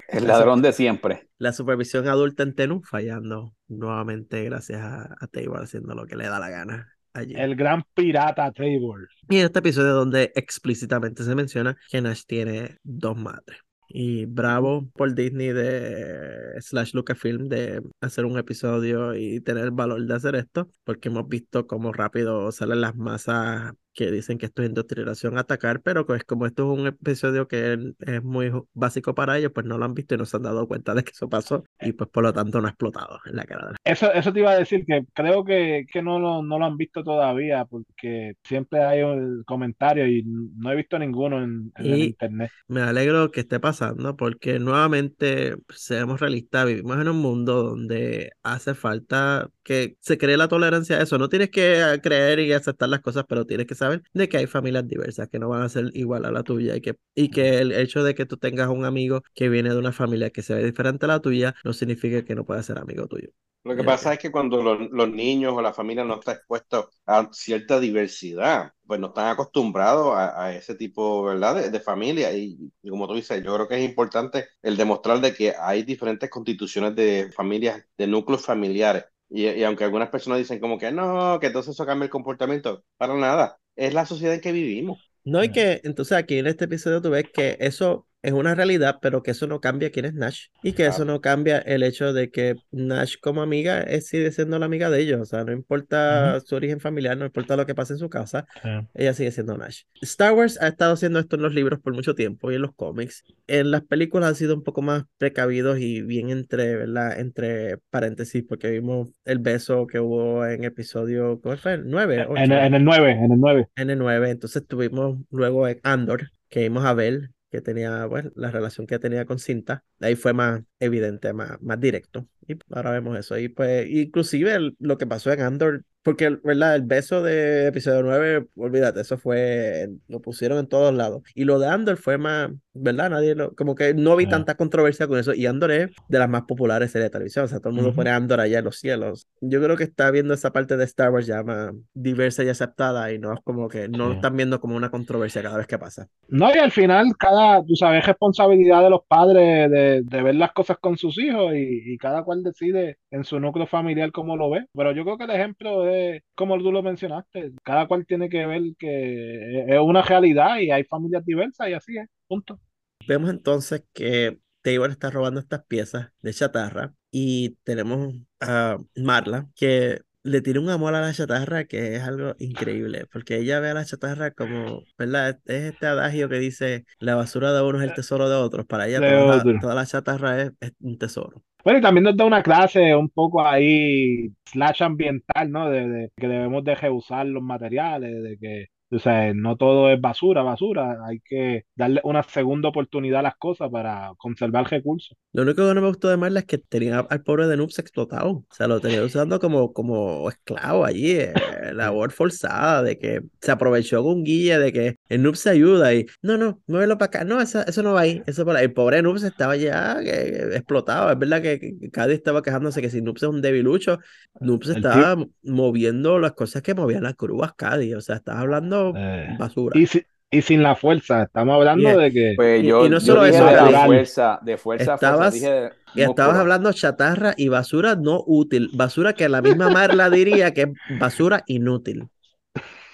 El ladrón de siempre. La supervisión adulta en Tenú fallando nuevamente gracias a, a Tabor haciendo lo que le da la gana allí. El gran pirata Tabor. Y en este episodio donde explícitamente se menciona que Nash tiene dos madres. Y bravo por Disney de slash Lucasfilm de hacer un episodio y tener el valor de hacer esto, porque hemos visto cómo rápido salen las masas que dicen que esto es indoctrinación atacar, pero pues como esto es un episodio que es, muy básico para ellos, pues no lo han visto y no se han dado cuenta de que eso pasó y pues por lo tanto no ha explotado en la cara de la Eso, eso te iba a decir que creo que, que no, lo, no lo han visto todavía porque siempre hay un comentario y no he visto ninguno en, en el internet. Me alegro que esté pasando porque nuevamente, seamos realistas, vivimos en un mundo donde hace falta que se cree la tolerancia a eso. No tienes que eh, creer y aceptar las cosas, pero tienes que saber de que hay familias diversas que no van a ser igual a la tuya y que, y que el hecho de que tú tengas un amigo que viene de una familia que se ve diferente a la tuya no significa que no pueda ser amigo tuyo. Lo que pasa es que cuando los, los niños o la familia no está expuesto a cierta diversidad, pues no están acostumbrados a, a ese tipo, ¿verdad? De, de familia. Y, y como tú dices, yo creo que es importante el demostrar de que hay diferentes constituciones de familias, de núcleos familiares. Y, y aunque algunas personas dicen como que no, que entonces eso cambia el comportamiento, para nada. Es la sociedad en que vivimos. No, y que entonces aquí en este episodio tú ves que eso es una realidad, pero que eso no cambia quién es Nash y que eso Claro. no cambia el hecho de que Nash como amiga es, sigue siendo la amiga de ellos, o sea, no importa su origen familiar, no importa lo que pase en su casa, ella sigue siendo Nash. Star Wars ha estado haciendo esto en los libros por mucho tiempo y en los cómics. En las películas han sido un poco más precavidos y bien entre, ¿verdad? Entre paréntesis, porque vimos el beso que hubo en episodio, ¿cómo fue? ¿9? En, en el 9, en el 9. N9, entonces tuvimos luego Andor, que vimos a Bell, que tenía, bueno, la relación que tenía con Cinta, ahí fue más evidente, más, más directo, y ahora vemos eso, y pues, inclusive el- lo que pasó en Andor, porque, ¿verdad? El beso de episodio 9, olvídate, eso fue, lo pusieron en todos lados, y lo de Andor fue más, ¿verdad? Nadie lo, como que no vi Ah. tanta controversia con eso, y Andor es de las más populares series de televisión, o sea, todo el mundo Ujú. pone Andor allá en los cielos, yo creo que está viendo esa parte de Star Wars ya más diversa y aceptada, y no es como que, no están viendo como una controversia cada vez que pasa. No, y al final, cada, tú sabes, es responsabilidad de los padres de, de ver las cosas con sus hijos y, y cada cual decide en su núcleo familiar cómo lo ve. Pero yo creo que el ejemplo es, como tú lo mencionaste, cada cual tiene que ver que es una realidad y hay familias diversas y así es, punto. Vemos entonces que Taylor está robando estas piezas de chatarra y tenemos a Marla que le tiene un amor a la chatarra que es algo increíble, porque ella ve a la chatarra como, ¿verdad? Es este adagio que dice, la basura de uno es el tesoro de otros, para ella toda la, toda la chatarra es, es un tesoro. Bueno, y también nos da una clase un poco ahí, slash ambiental, ¿no? De, de que debemos de reusar los materiales, de que O sea, no todo es basura, basura. Hay que darle una segunda oportunidad a las cosas para conservar recursos. Lo único que no me gustó de Marla es que tenía al pobre de Noobs explotado. O sea, lo tenía usando como, como esclavo allí, eh, labor forzada, de que se aprovechó con Guille, de que el Noob se ayuda y no, no, muévelo para acá. No, eso, eso no va ahí. Eso por ahí. El pobre Noobs estaba ya que- que explotado. Es verdad que, que Caddy estaba quejándose que si Noobs es un debilucho, Noobs estaba moviendo las cosas que movían las grúas Caddy. O sea, estás hablando Eh, basura. y, si- y sin la fuerza, estamos hablando Bien. de que Pues Y- yo, y no solo eso, de la fuerza, de fuerza, fuerza, Estabas- dije Y estabas hablando chatarra y basura no útil. Basura que la misma Marla diría que es basura inútil.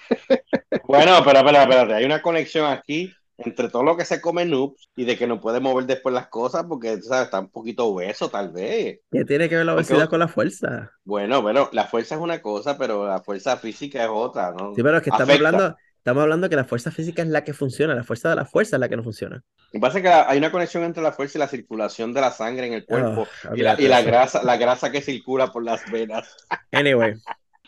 Bueno, pero espérate, espérate, hay una conexión aquí entre todo lo que se come Noobs y de que no puede mover después las cosas porque, ¿sabes? Está un poquito obeso, tal vez. ¿Qué tiene que ver la Porque- obesidad con la fuerza? Bueno, bueno, la fuerza es una cosa, pero la fuerza física es otra, ¿no? Sí, pero es que estamos Afecta. hablando, estamos hablando que la fuerza física es la que funciona, la fuerza de la fuerza es la que no funciona. Lo que pasa es que hay una conexión entre la fuerza y la circulación de la sangre en el cuerpo Oh, y la, y la grasa, la grasa que circula por las venas. Anyway,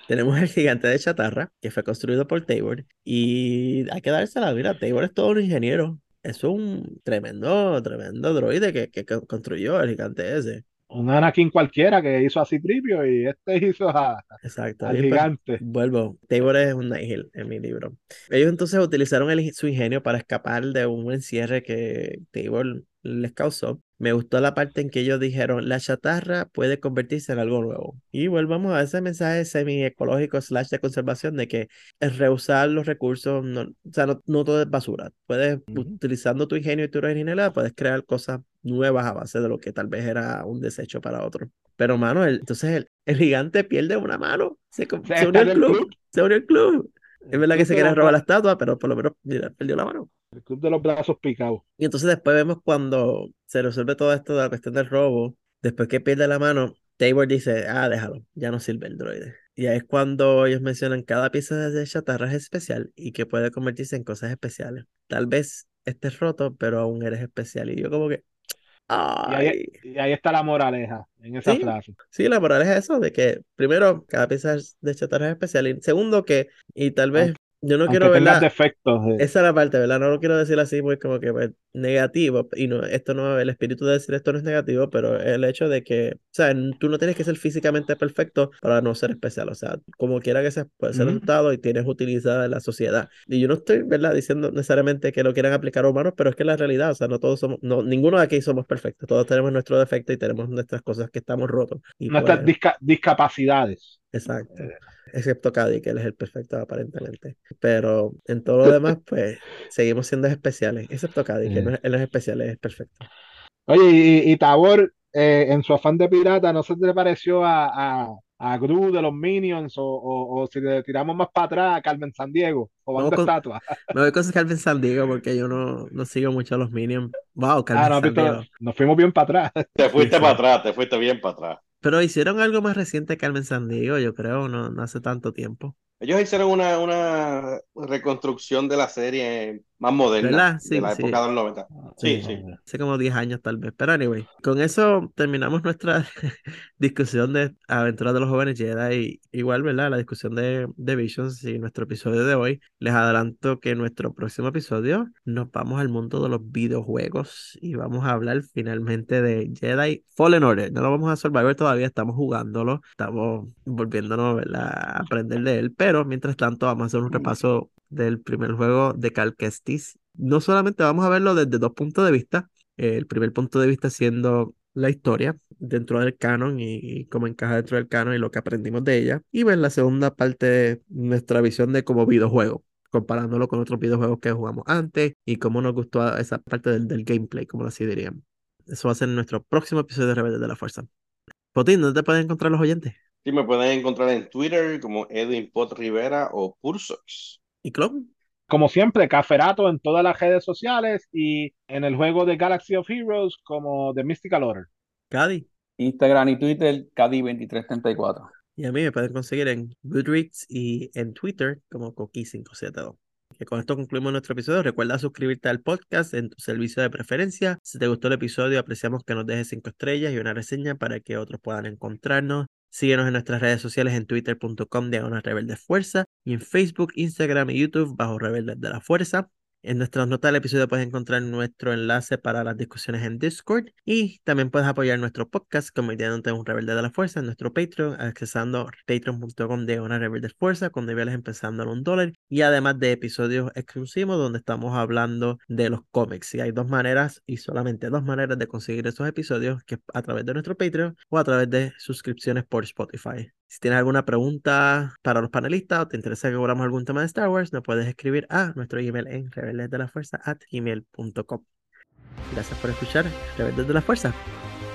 tenemos el gigante de chatarra que fue construido por Tabor y hay que dársela, mira, Tabor es todo un ingeniero. Es un tremendo, tremendo droide que, que co- construyó el gigante ese. un Anakin cualquiera que hizo a Citripio y este hizo a- Exacto. al gigante. Vuelvo, Tabor es un Nihil en mi libro. Ellos entonces utilizaron el- su ingenio para escapar de un encierre que Tabor les causó. Me gustó la parte en que ellos dijeron, la chatarra puede convertirse en algo nuevo. Y volvamos a ese mensaje semi-ecológico slash de conservación de que es reusar los recursos, no, o sea, no, no todo es basura. Puedes, Ujú. utilizando tu ingenio y tu originalidad, puedes crear cosas nuevas a base de lo que tal vez era un desecho para otro. Pero, mano, el- entonces el, el gigante pierde una mano. Se, Se se unió al club. club. Se unió al club. Es verdad que se quiere robar la estatua, pero por lo menos, mira, perdió la mano. El club de los brazos picados. Y entonces después vemos cuando se resuelve todo esto de la cuestión del robo, después que pierde la mano, Tabor dice, ah, déjalo, ya no sirve el droide. Y ahí es cuando ellos mencionan cada pieza de chatarra es especial y que puede convertirse en cosas especiales. Tal vez estés roto, pero aún eres especial. Y yo como que, Y ahí, y ahí está la moraleja en esa Sí. frase. sí, la moral es eso, de que primero, cada pieza de chatarra es especial. Y segundo que, y tal vez, yo no Aunque quiero verla... defectos. eh, Esa es la parte, ¿verdad? No lo quiero decir así muy como que pues, negativo, y no, esto no, el espíritu de decir esto no es negativo, pero el hecho de que, o sea, tú no tienes que ser físicamente perfecto para no ser especial, o sea, como quiera que sea, puede ser resultado y tienes utilidad en la sociedad. Y yo no estoy, ¿verdad? Diciendo necesariamente que lo quieran aplicar a humanos, pero es que la realidad, o sea, no todos somos, no, ninguno de aquí somos perfectos, todos tenemos nuestro defecto y tenemos nuestras cosas que estamos rotos. Y nuestras pues, disca- discapacidades. Exacto. Excepto Caddy, que él es el perfecto aparentemente. Pero en todo lo demás, pues seguimos siendo especiales. Excepto Caddy, que no es- él no es especial, es perfecto. Oye, y, y Tabor, eh, en su afán de pirata, ¿no se te pareció a, a, a Gru de los Minions? O, o, o si le tiramos más para atrás a Carmen Sandiego, o Vamos Banda con- Estatua. Me voy con Calvin San Diego porque yo no, no sigo mucho a los Minions. Wow, Ah, Calvin no, San Diego. nos fuimos bien para atrás. Te fuiste sí. para atrás, te fuiste bien para atrás. Pero hicieron algo más reciente que Carmen San Diego, yo creo, no, no hace tanto tiempo. Ellos hicieron una, una reconstrucción de la serie más moderna, ¿Verdad? Sí, de la sí. época de los 90. Sí, sí. Hace como 10 años tal vez. Pero anyway, con eso terminamos nuestra discusión de Aventuras de los Jóvenes Jedi. Igual, ¿verdad? La discusión de, de Visions y nuestro episodio de hoy. Les adelanto que en nuestro próximo episodio nos vamos al mundo de los videojuegos y vamos a hablar finalmente de Jedi Fallen Order. No lo vamos a Survivor todavía, estamos jugándolo, estamos volviéndonos, ¿verdad? a aprender de él. Pero mientras tanto, vamos a hacer un repaso del primer juego de Cal Kestis. No solamente vamos a verlo desde dos puntos de vista, el primer punto de vista siendo la historia dentro del canon y, y cómo encaja dentro del canon y lo que aprendimos de ella, y ver la segunda parte, nuestra visión de como videojuego, comparándolo con otros videojuegos que jugamos antes y cómo nos gustó esa parte del, del gameplay, como así dirían. Eso va a ser en nuestro próximo episodio de Rebelde de la Fuerza. Potín, ¿dónde te pueden encontrar los oyentes? Sí, me pueden encontrar en Twitter como Edwin Pot Rivera o Pursox. ¿Y Clon? Como siempre, Caferato en todas las redes sociales y en el juego de Galaxy of Heroes como The Mystical Order. Cady. Instagram y Twitter, Cadi2334. Y a mí me pueden conseguir en Goodreads y en Twitter como Coqui572. Que con esto concluimos nuestro episodio. Recuerda suscribirte al podcast en tu servicio de preferencia. Si te gustó el episodio, apreciamos que nos dejes cinco estrellas y una reseña para que otros puedan encontrarnos. Síguenos en nuestras redes sociales en twitter.com diagonal rebelde fuerza y en Facebook, Instagram y YouTube bajo Rebeldes de la Fuerza. En nuestras notas del episodio puedes encontrar nuestro enlace para las discusiones en Discord y también puedes apoyar nuestro podcast convirtiéndote en un rebelde de la fuerza en nuestro Patreon, accesando patreon.com de una rebelde fuerza con niveles empezando en un dólar y además de episodios exclusivos donde estamos hablando de los cómics. Y hay dos maneras y solamente dos maneras de conseguir esos episodios, que a través de nuestro Patreon o a través de suscripciones por Spotify. Si tienes alguna pregunta para los panelistas o te interesa que cobramos algún tema de Star Wars, nos puedes escribir a nuestro email en rebelesdelafuerza@gmail.com. Gracias por escuchar Rebeldes de la Fuerza.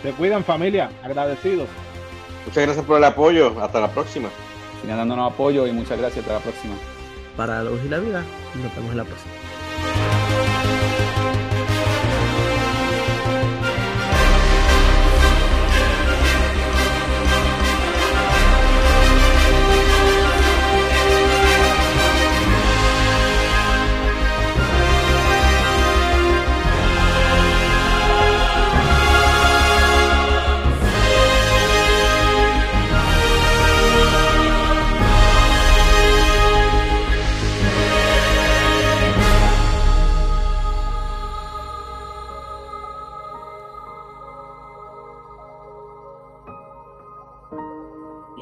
Se cuidan familia, agradecidos. Muchas gracias por el apoyo. Hasta la próxima. Sigan dándonos apoyo y muchas gracias. Hasta la próxima. Para la luz y la vida, nos vemos en la próxima.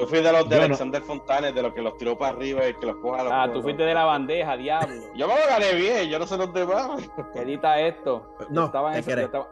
Yo fui de los de Yo no. Alexander Fontanes, de los que los tiró para arriba y que los coja a los Ah, tú fuiste de la bandeja, diablo. Yo me lo gané bien, yo no sé los demás. Edita esto. No, Estaba en yo estaba-